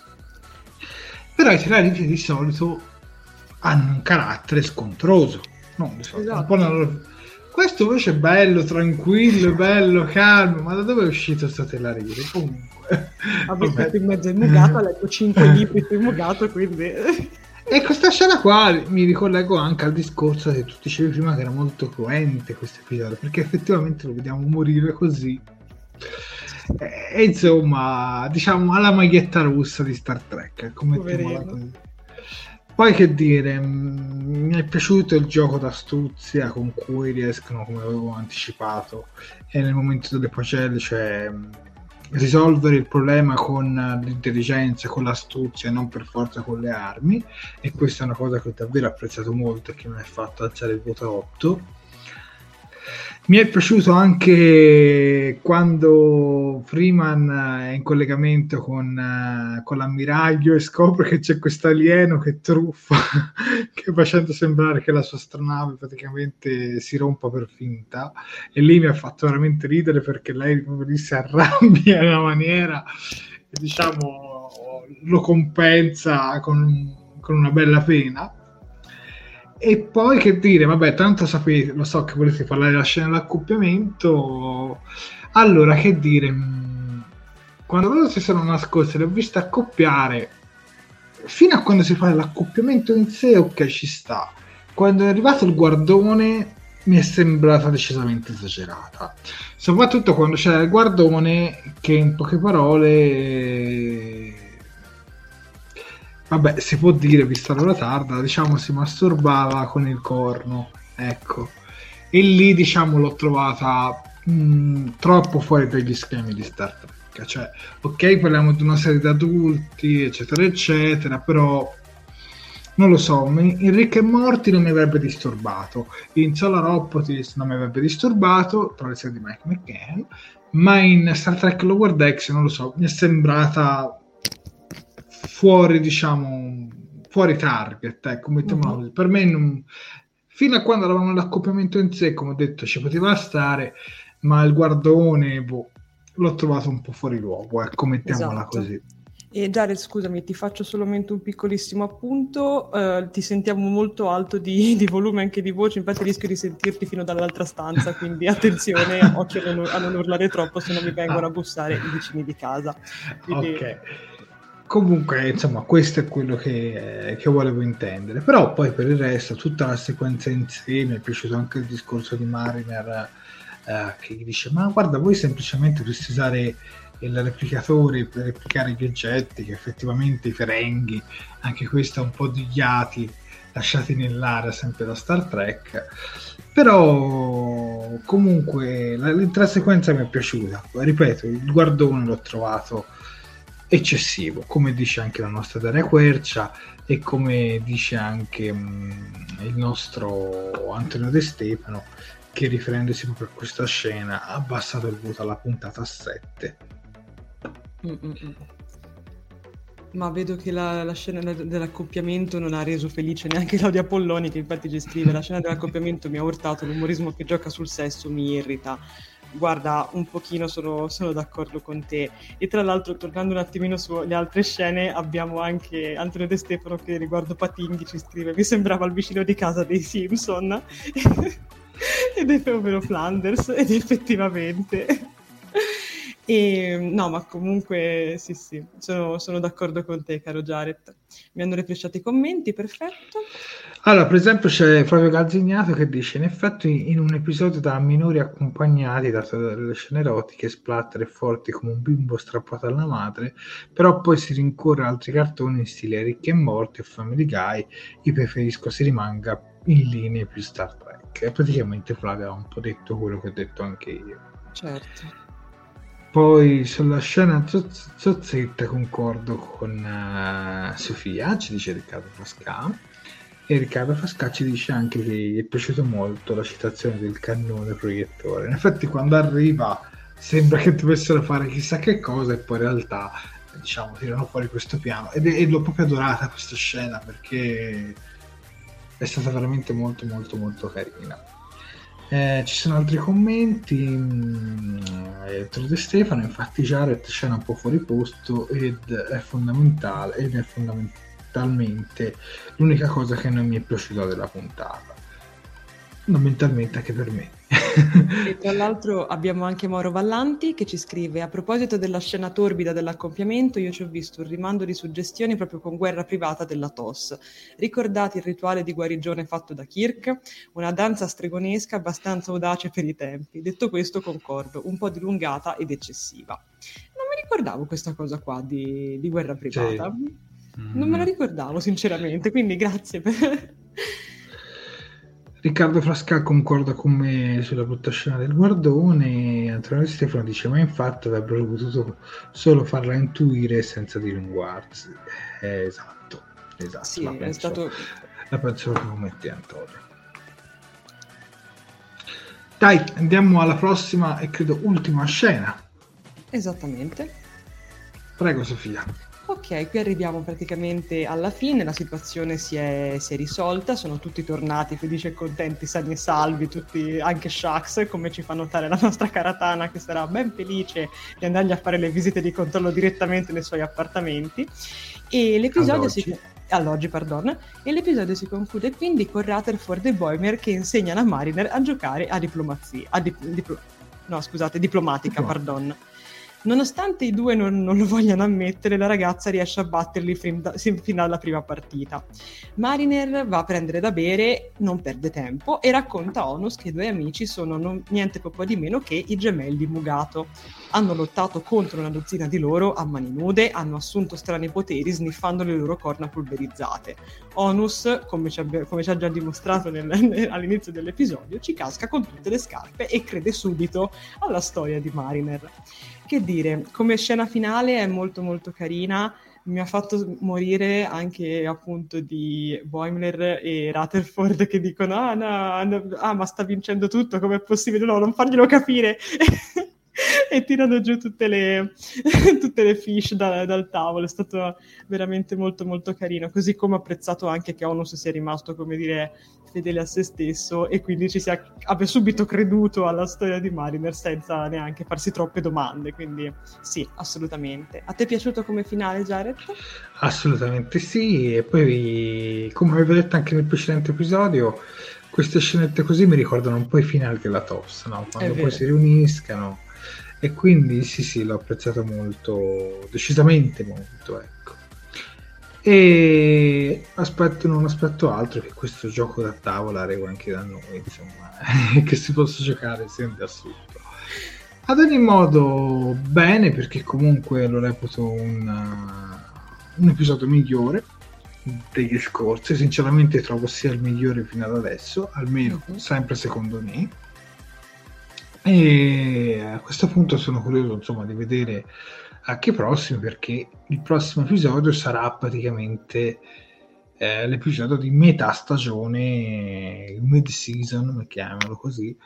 Però i telariti di solito hanno un carattere scontroso. No, esatto. non... Questo invece è bello, tranquillo, bello, calmo. Ma da dove è uscito questo telarite? Comunque. Vabbè, Vabbè. in mezzo immugato, ha letto 5 [LAUGHS] libri su immugato, quindi... E questa scena qua mi ricollego anche al discorso che tu dicevi prima che era molto cruente questo episodio, perché effettivamente lo vediamo morire così. E insomma, diciamo alla maglietta russa di Star Trek, come così. Poi che dire, mm, mi è piaciuto il gioco d'astuzia con cui riescono, come avevo anticipato, e nel momento delle pagelle, cioè mm, risolvere il problema con l'intelligenza, con l'astuzia, non per forza con le armi. E questa è una cosa che ho davvero apprezzato molto e che mi ha fatto alzare il voto a 8 mi è piaciuto anche quando Freeman è in collegamento con, uh, con l'ammiraglio e scopre che c'è questo alieno che truffa, [LAUGHS] che facendo sembrare che la sua astronave praticamente si rompa per finta. E lì mi ha fatto veramente ridere perché lei lì si arrabbia in una maniera, diciamo, lo compensa con, con una bella pena e poi che dire, vabbè, tanto sapete, lo so che volete parlare della scena dell'accoppiamento. Allora, che dire, mm, quando loro si sono nascosti, le ho viste accoppiare fino a quando si fa l'accoppiamento in sé, ok, ci sta. Quando è arrivato il guardone mi è sembrata decisamente esagerata. Soprattutto quando c'era il guardone che in poche parole vabbè, si può dire, vista l'ora tarda, diciamo si masturbava con il corno, ecco. E lì, diciamo, l'ho trovata mh, mm, troppo fuori dagli schemi di Star Trek. Cioè, ok, parliamo di una serie di adulti, eccetera, eccetera, però non lo so, in Rick e Morty non mi avrebbe disturbato, in Solar Opposites non mi avrebbe disturbato, tra le serie di Mike McCann, ma in Star Trek Lower Decks non lo so, mi è sembrata fuori, diciamo, fuori target, ecco, mettiamola mm-hmm. così. Per me non... fino a quando eravamo nell'accoppiamento in sé, come ho detto, ci poteva stare, ma il guardone, boh, l'ho trovato un po' fuori luogo, ecco, mettiamola esatto. così. E Jared, scusami, ti faccio solamente un piccolissimo appunto. Uh, ti sentiamo molto alto di, di, volume anche di voce, infatti rischio di sentirti fino dall'altra stanza, quindi attenzione, [LAUGHS] occhio a non, a non urlare troppo, se no mi vengono a bussare i vicini di casa. Quindi... Ok comunque insomma questo è quello che, che, volevo intendere. Però poi per il resto tutta la sequenza in sé mi è piaciuto anche il discorso di Mariner eh, che dice ma guarda voi semplicemente dovreste usare il replicatore per replicare gli oggetti che effettivamente i ferenghi anche questo è un po' di ghiati lasciati nell'aria sempre da Star Trek. Però comunque l'intera sequenza mi è piaciuta. Ripeto il guardone l'ho trovato eccessivo, come dice anche la nostra Daria Quercia e come dice anche mh, mm, il nostro Antonio De Stefano che riferendosi proprio a questa scena ha abbassato il voto alla puntata 7. Mm-mm. Ma vedo che la, la, scena dell'accoppiamento non ha reso felice neanche Claudia Polloni, che infatti ci scrive: La scena dell'accoppiamento mi ha urtato, l'umorismo che gioca sul sesso mi irrita guarda, un pochino sono, sono, d'accordo con te. E tra l'altro, tornando un attimino sulle altre scene, abbiamo anche Antonio De Stefano che riguardo Patinghi ci scrive: Mi sembrava il vicino di casa dei Simpson. [LAUGHS] ed è proprio Flanders, [LAUGHS] ed effettivamente. E, no, ma comunque sì, sì, sono, sono, d'accordo con te, caro Jared. Mi hanno rifresciato i commenti, perfetto. Allora, per esempio, c'è Flavio Calzignato che dice: In effetti, in un episodio da minori accompagnati, dato dalle scene erotiche, splatter e forti come un bimbo strappato alla madre, però poi si rincorre altri cartoni in stile Ricchi e Morti o Family Guy. Io preferisco si rimanga in linea più Star Trek. E praticamente Flavio ha un po' detto quello che ho detto anche io. Certo. Poi sulla scena zozzetta concordo con uh, Sofia, ci dice Riccardo Frasca. E Riccardo Frasca ci dice anche che gli è piaciuto molto la citazione del cannone proiettore. In effetti quando arriva sembra che dovessero fare chissà che cosa e poi in realtà diciamo tirano fuori questo piano. Ed è, l'ho proprio adorata questa scena perché è stata veramente molto molto molto carina. Eh, ci sono altri commenti. Mm, eh, Trude Stefano, infatti Jared scena un po' fuori posto ed è fondamentale ed è fondamentalmente l'unica cosa che non mi è piaciuta della puntata. Fondamentalmente anche per me. E tra l'altro abbiamo anche Mauro Vallanti che ci scrive: A proposito della scena torbida dell'accoppiamento, io ci ho visto un rimando di suggestioni proprio con guerra privata della TOS. Ricordate il rituale di guarigione fatto da Kirk? Una danza stregonesca abbastanza audace per i tempi. Detto questo, concordo, un po' dilungata ed eccessiva. Non mi ricordavo questa cosa qua di, di guerra privata. Sì. Non me la ricordavo, sinceramente, quindi grazie per. Riccardo Frasca concorda con me sulla brutta scena del guardone. Antonio Stefano dice: Ma infatti avrebbero potuto solo farla intuire senza dilungarsi. Eh, esatto, esatto. Sì, la penso, stato. La penso proprio come te, Antonio. Dai, andiamo alla prossima e credo ultima scena. Esattamente. Prego, Sofia. Ok, qui arriviamo praticamente alla fine, la situazione si è, si è, risolta, sono tutti tornati felici e contenti, sani e salvi, tutti, anche Shax, come ci fa notare la nostra Karatana, che sarà ben felice di andargli a fare le visite di controllo direttamente nei suoi appartamenti. E l'episodio all'oggi. si... All'oggi, pardon. E l'episodio si conclude quindi con Rutherford e Boimer che insegnano a Mariner a giocare a diplomazia. A dip... Diplo... no, scusate, diplomatica, no. pardon. Nonostante i due non, non, lo vogliano ammettere, la ragazza riesce a batterli da, fin dalla prima partita. Mariner va a prendere da bere, non perde tempo e racconta a Onus che i due amici sono non, niente po' di meno che i gemelli Mugato. Hanno lottato contro una dozzina di loro a mani nude, hanno assunto strani poteri sniffando le loro corna polverizzate. Onus, come ci, come ci ha già dimostrato nel, nel, all'inizio dell'episodio, ci casca con tutte le scarpe e crede subito alla storia di Mariner che dire, come scena finale è molto molto carina, mi ha fatto morire anche appunto di Boimler e Rutherford che dicono ah, no, no, ah ma sta vincendo tutto, com'è possibile? No, non farglielo capire! [LAUGHS] e tirano giù tutte le, [LAUGHS] tutte le fish da, dal tavolo. È stato veramente molto molto carino. Così come ho apprezzato anche che Onus sia rimasto, come dire, fedele a se stesso e quindi ci sia, abbia subito creduto alla storia di Mariner senza neanche farsi troppe domande. Quindi sì, assolutamente. A te è piaciuto come finale, Jared? Assolutamente sì. E poi, come avevo detto anche nel precedente episodio, queste scenette così mi ricordano un po' i finali della TOS, no? quando poi si riuniscano e quindi sì sì l'ho apprezzato molto decisamente molto ecco e aspetto non aspetto altro che questo gioco da tavola arriva anche da noi insomma [LAUGHS] che si possa giocare sempre assurdo ad ogni modo bene perché comunque lo reputo un, un episodio migliore degli scorsi. Sinceramente trovo sia il migliore fino ad adesso almeno mm-hmm. sempre secondo me. E a questo punto sono curioso insomma di vedere anche i prossimi perché il prossimo episodio sarà praticamente eh, l'episodio di metà stagione, il mid season, chiamiamolo così,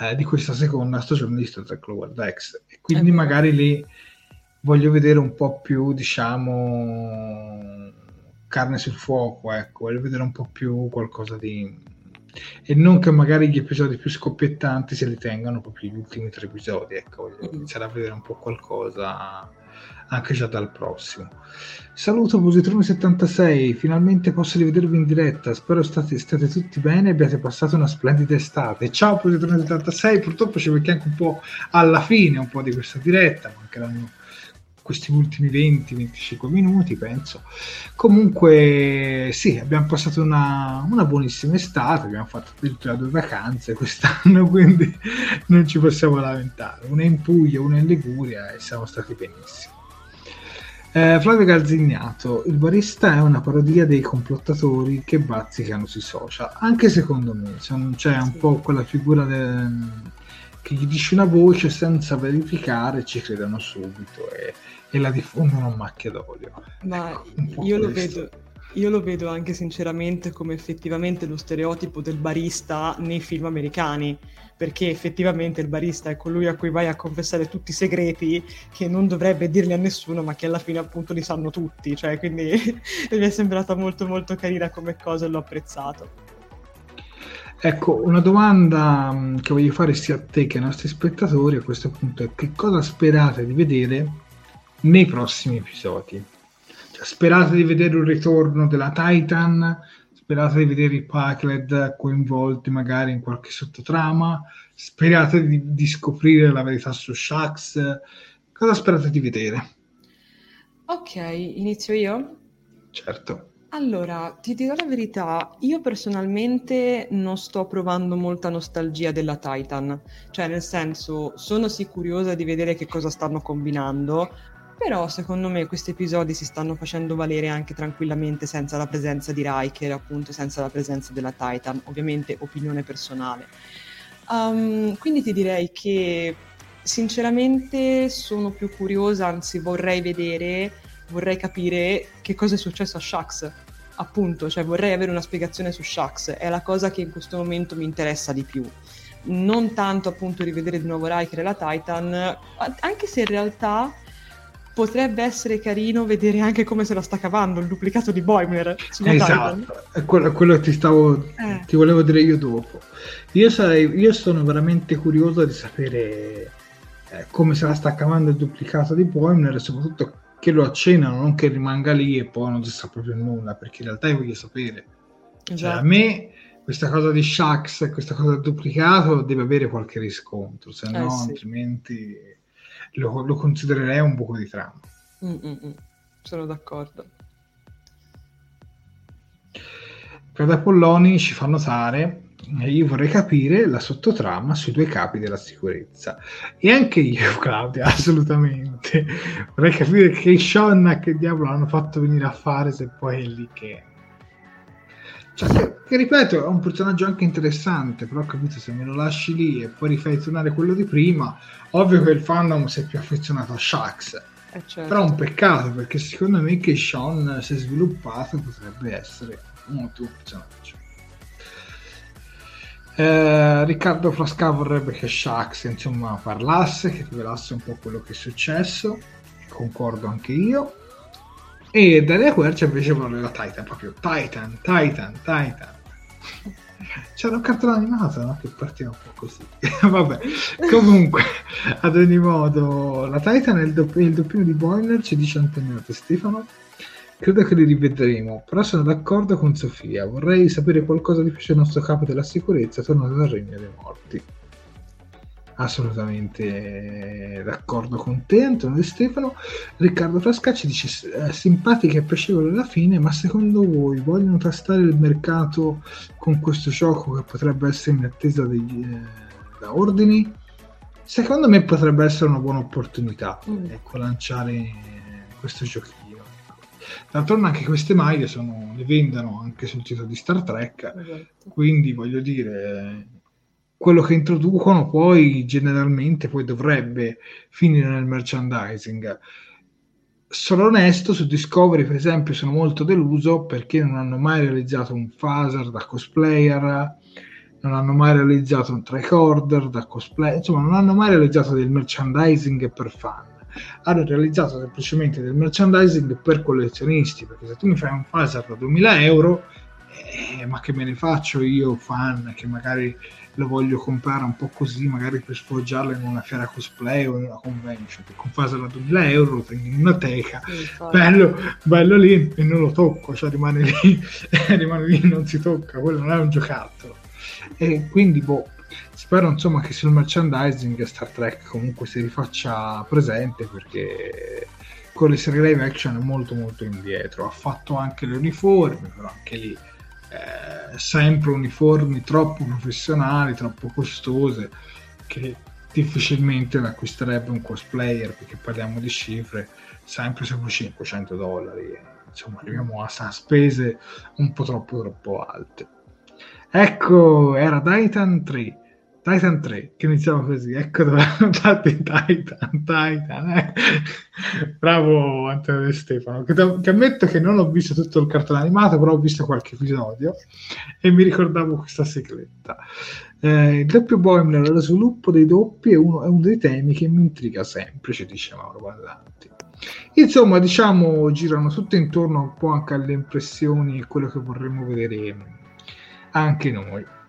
eh, di questa seconda stagione di Star Trek Lower Decks. E quindi okay. magari lì voglio vedere un po' più, diciamo, carne sul fuoco, ecco, voglio vedere un po' più qualcosa di e non che magari gli episodi più scoppiettanti se li tengano proprio gli ultimi tre episodi ecco voglio mm. iniziare a vedere un po' qualcosa anche già dal prossimo. Saluto Positrone76 finalmente posso rivedervi in diretta spero state, state tutti bene e abbiate passato una splendida estate. Ciao Positrone76 purtroppo ci becchiamo anche un po' alla fine un po' di questa diretta mancheranno questi ultimi 20-25 minuti, penso. Comunque, sì, abbiamo passato una, una buonissima estate, abbiamo fatto addirittura due vacanze quest'anno, [LAUGHS] quindi non ci possiamo lamentare. Una in Puglia, una in Liguria e siamo stati benissimo. Eh, Flavio Galzignato, il barista è una parodia dei complottatori che bazzicano sui social, anche secondo me, un, c'è un po' quella figura del, che gli dice una voce senza verificare, ci credono subito e, e la diffondono a macchia d'olio. Ma ecco, io lo vedo io lo vedo anche sinceramente come effettivamente lo stereotipo del barista nei film americani, perché effettivamente il barista è colui a cui vai a confessare tutti i segreti che non dovrebbe dirli a nessuno, ma che alla fine appunto li sanno tutti, cioè quindi [LAUGHS] mi è sembrata molto molto carina come cosa e l'ho apprezzato. Ecco, una domanda mm, che voglio fare sia a te che ai nostri spettatori a questo punto è che cosa sperate di vedere nei prossimi episodi? sperate di vedere un ritorno della Titan, sperate di vedere i Packlet coinvolti magari in qualche sottotrama, sperate di, di scoprire la verità su Shax, cosa sperate di vedere? Ok, inizio io? Certo. Allora, ti dirò la verità, io personalmente non sto provando molta nostalgia della Titan, cioè nel senso sono sì curiosa di vedere che cosa stanno combinando, però secondo me questi episodi si stanno facendo valere anche tranquillamente senza la presenza di Riker, appunto senza la presenza della Titan, ovviamente opinione personale. Um, quindi ti direi che sinceramente sono più curiosa, anzi vorrei vedere, vorrei capire che cosa è successo a Shax. Appunto, cioè vorrei avere una spiegazione su Shax, è la cosa che in questo momento mi interessa di più non tanto appunto rivedere di nuovo Riker e la Titan, anche se in realtà potrebbe essere carino vedere anche come se la sta cavando il duplicato di Boimler esatto è quello, quello, che ti stavo eh. ti volevo dire io dopo io, sarei, io sono veramente curioso di sapere eh, come se la sta cavando il duplicato di Boimler e soprattutto che lo accennano non che rimanga lì e poi non si sa proprio nulla perché in realtà io voglio sapere esatto. cioè, a esatto. me questa cosa di Shax questa cosa del duplicato deve avere qualche riscontro se no eh, sì. altrimenti lo, lo considererei un buco di trama. Mm-mm, sono d'accordo. Claudia Polloni ci fa notare io vorrei capire la sottotrama sui due capi della sicurezza e anche io [LAUGHS] Claudia assolutamente vorrei capire che Sean che diavolo hanno fatto venire a fare se poi è lì che cioè, che, che, ripeto, è un personaggio anche interessante, però capito, se me lo lasci lì e poi rifai tornare quello di prima, ovvio che il fandom si è più affezionato a Shax. Eh certo. Però è un peccato perché secondo me che Sean si è sviluppato potrebbe essere un ottimo personaggio. Eh, Riccardo Frasca vorrebbe che Shax insomma parlasse, che rivelasse un po' quello che è successo, concordo anche io. E Daria Quercia invece vuole la Titan, proprio Titan, Titan, Titan. C'era un cartone animato no? che partiva un po' così. [LAUGHS] Vabbè, comunque, ad ogni modo, la Titan è il, dopp- il doppione di Boiler, ci dice Antonio Stefano. Credo che li rivedremo, però sono d'accordo con Sofia. Vorrei sapere qualcosa di più sul nostro capo della sicurezza tornato dal regno dei morti assolutamente d'accordo con te Antonio De Stefano Riccardo Frascacci dice eh, simpatica e piacevole alla fine ma secondo voi vogliono tastare il mercato con questo gioco che potrebbe essere in attesa degli, eh, da ordini secondo me potrebbe essere una buona opportunità mm. ecco lanciare questo giochino D'altronde anche queste maglie sono, le vendono anche sul sito di Star Trek, esatto. quindi voglio dire, quello che introducono poi generalmente poi dovrebbe finire nel merchandising. Sono onesto, su Discovery per esempio sono molto deluso perché non hanno mai realizzato un phaser da cosplayer, non hanno mai realizzato un tricorder da cosplayer, insomma non hanno mai realizzato del merchandising per fan. Hanno realizzato semplicemente del merchandising per collezionisti, perché se tu mi fai un phaser da 2000 euro, eh, ma che me ne faccio io fan che magari lo voglio comprare un po' così, magari per sfoggiarlo in una fiera cosplay o in una convention, per comprarlo a 2000 euro, lo prendi in una teca, sì, bello, bello lì e non lo tocco, cioè rimane lì, [LAUGHS] rimane lì e non si tocca, quello non è un giocattolo. E quindi, boh, spero insomma che sul merchandising Star Trek comunque si rifaccia presente perché con le serie live action è molto molto indietro. Ha fatto anche le uniformi, però anche lì eh, sempre uniformi troppo professionali, troppo costose, che difficilmente le acquisterebbe un cosplayer, perché parliamo di cifre sempre sopra 500 dollari. Insomma, arriviamo a, a spese un po' troppo troppo alte. Ecco, era Titan 3 Titan 3, che iniziamo così, ecco dove [LAUGHS] hanno dato Titan, Titan, eh. bravo Antonio De Stefano, che, che, ammetto che non ho visto tutto il cartone animato, però ho visto qualche episodio e mi ricordavo questa segreta. Eh, il doppio Boimler, lo sviluppo dei doppi è uno, è uno, dei temi che mi intriga sempre, ci dice Mauro Ballanti. Insomma, diciamo, girano tutte intorno un po' anche alle impressioni e quello che vorremmo vedere anche noi.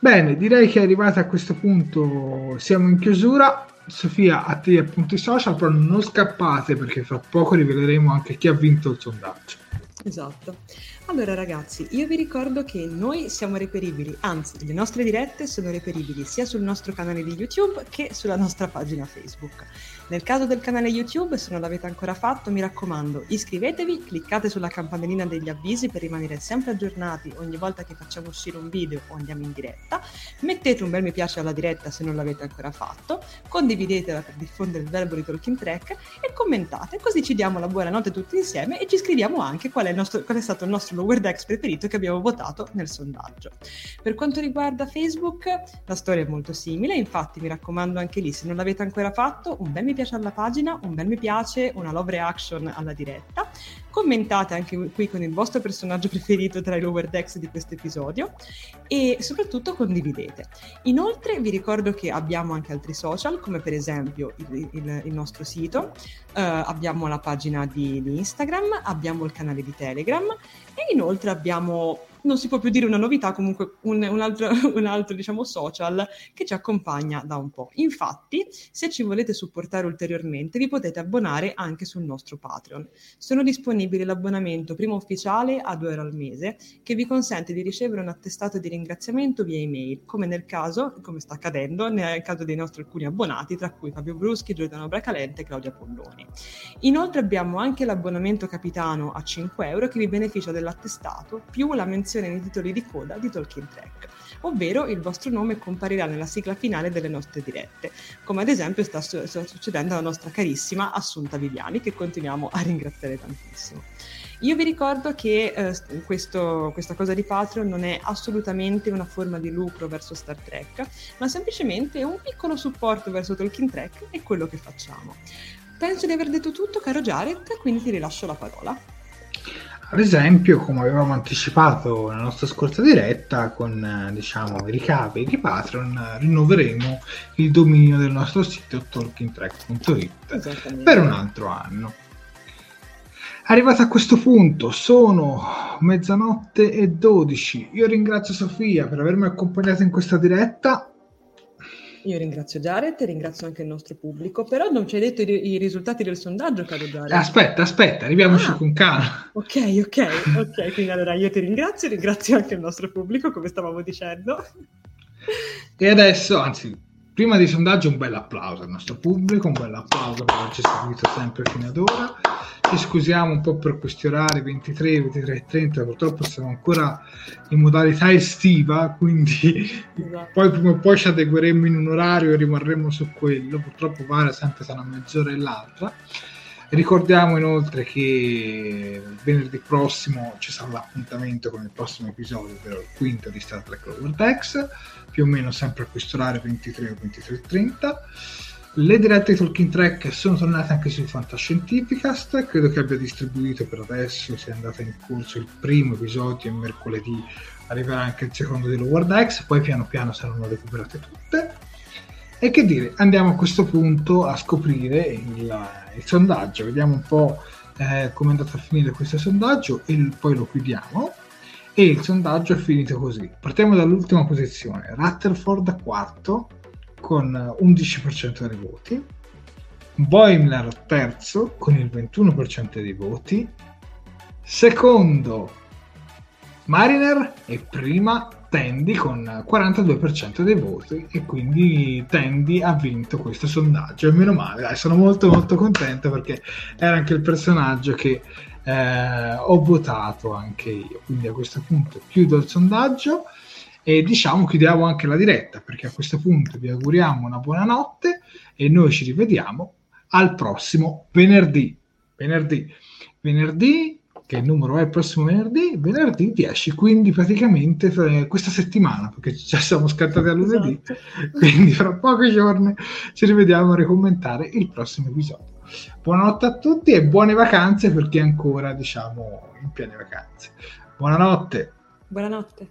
Bene, direi che arrivati a questo punto siamo in chiusura. Sofia, a te i social, però non scappate perché fra poco riveleremo anche chi ha vinto il sondaggio. Esatto. Allora ragazzi, io vi ricordo che noi siamo reperibili, anzi le nostre dirette sono reperibili sia sul nostro canale di YouTube che sulla nostra pagina Facebook. Nel caso del canale YouTube, se non l'avete ancora fatto, mi raccomando, iscrivetevi, cliccate sulla campanellina degli avvisi per rimanere sempre aggiornati ogni volta che facciamo uscire un video o andiamo in diretta, mettete un bel mi piace alla diretta se non l'avete ancora fatto, condividetela per diffondere il verbo di Talking Track e commentate, così ci diamo la buonanotte tutti insieme e ci scriviamo anche qual è, nostro, qual è stato il nostro Lower Decks preferito che abbiamo votato nel sondaggio. Per quanto riguarda Facebook, la storia è molto simile, infatti mi raccomando anche lì, se non l'avete ancora fatto, un bel mi piace alla pagina, un bel mi piace, una love reaction alla diretta. Commentate anche qui con il vostro personaggio preferito tra i lower decks di questo episodio e soprattutto condividete. Inoltre vi ricordo che abbiamo anche altri social come per esempio il, il, il nostro sito, uh, abbiamo la pagina di, di Instagram, abbiamo il canale di Telegram e inoltre abbiamo non si può più dire una novità, comunque un, un altro, [LAUGHS] un altro diciamo, social che ci accompagna da un po'. Infatti, se ci volete supportare ulteriormente, vi potete abbonare anche sul nostro Patreon. Sono disponibili l'abbonamento primo ufficiale a 2 euro al mese, che vi consente di ricevere un attestato di ringraziamento via email, come nel caso, come sta accadendo, nel caso dei nostri alcuni abbonati, tra cui Fabio Bruschi, Giordano Bracalente e Claudia Polloni. Inoltre abbiamo anche l'abbonamento capitano a 5 euro che vi beneficia dell'attestato più la menzione menzione nei titoli di coda di Talking Track, ovvero il vostro nome comparirà nella sigla finale delle nostre dirette, come ad esempio sta, sta succedendo alla nostra carissima Assunta Viviani, che continuiamo a ringraziare tantissimo. Io vi ricordo che eh, questo, questa cosa di Patreon non è assolutamente una forma di lucro verso Star Trek, ma semplicemente un piccolo supporto verso Talking Track e quello che facciamo. Penso di aver detto tutto, caro Jared, quindi ti rilascio la parola. Ad esempio, come avevamo anticipato nella nostra scorsa diretta, con eh, diciamo, i ricavi di Patreon, rinnoveremo il dominio del nostro sito talkingtrack.it per un altro anno. Arrivato a questo punto, sono mezzanotte e 12. Io ringrazio Sofia per avermi accompagnato in questa diretta io ringrazio Jared e ringrazio anche il nostro pubblico, però non ci hai detto i, i risultati del sondaggio, caro Jared. Aspetta, aspetta, arriviamoci ah, con calma. Ok, ok, ok, quindi allora io ti ringrazio, ringrazio anche il nostro pubblico, come stavamo dicendo. E adesso, anzi, prima di sondaggio un bel applauso al nostro pubblico, un bel applauso per averci seguito sempre fino ad ora. Ci scusiamo un po' per questi orari 23, 23 e 30, purtroppo siamo ancora in modalità estiva, quindi esatto. poi prima o poi ci adegueremo in un orario e rimarremo su quello, purtroppo varia sempre tra una mezz'ora e l'altra. Ricordiamo inoltre che venerdì prossimo ci sarà l'appuntamento con il prossimo episodio, ovvero il quinto di Star Trek Lower Decks più o meno sempre a questo orario 23 o 23.30. Le dirette di Talking Track sono tornate anche su Fantascientificast, credo che abbia distribuito per adesso, sia andato in corso il primo episodio e mercoledì arriverà anche il secondo di Lower Decks, poi piano piano saranno recuperate tutte. E che dire, andiamo a questo punto a scoprire il, il sondaggio, vediamo un po' eh, come è andato a finire questo sondaggio e poi lo chiudiamo e il sondaggio è finito così. Partiamo dall'ultima posizione, Rutherford quarto con 11% dei voti, Boimler terzo con il 21% dei voti, secondo Mariner e prima Tendi con 42% dei voti. E quindi Tendi ha vinto questo sondaggio. E meno male, dai, sono molto molto contento perché era anche il personaggio che eh, ho votato anche io. Quindi a questo punto chiudo il sondaggio e diciamo chiudiamo anche la diretta perché a questo punto vi auguriamo una buona notte e noi ci rivediamo al prossimo venerdì. Venerdì, venerdì che il numero è il prossimo venerdì, venerdì 10, quindi praticamente questa settimana, perché già siamo scattati a lunedì, esatto. quindi fra pochi giorni ci rivediamo a ricommentare il prossimo episodio. Buonanotte a tutti e buone vacanze per chi è ancora, diciamo, in piene vacanze. Buonanotte. Buonanotte.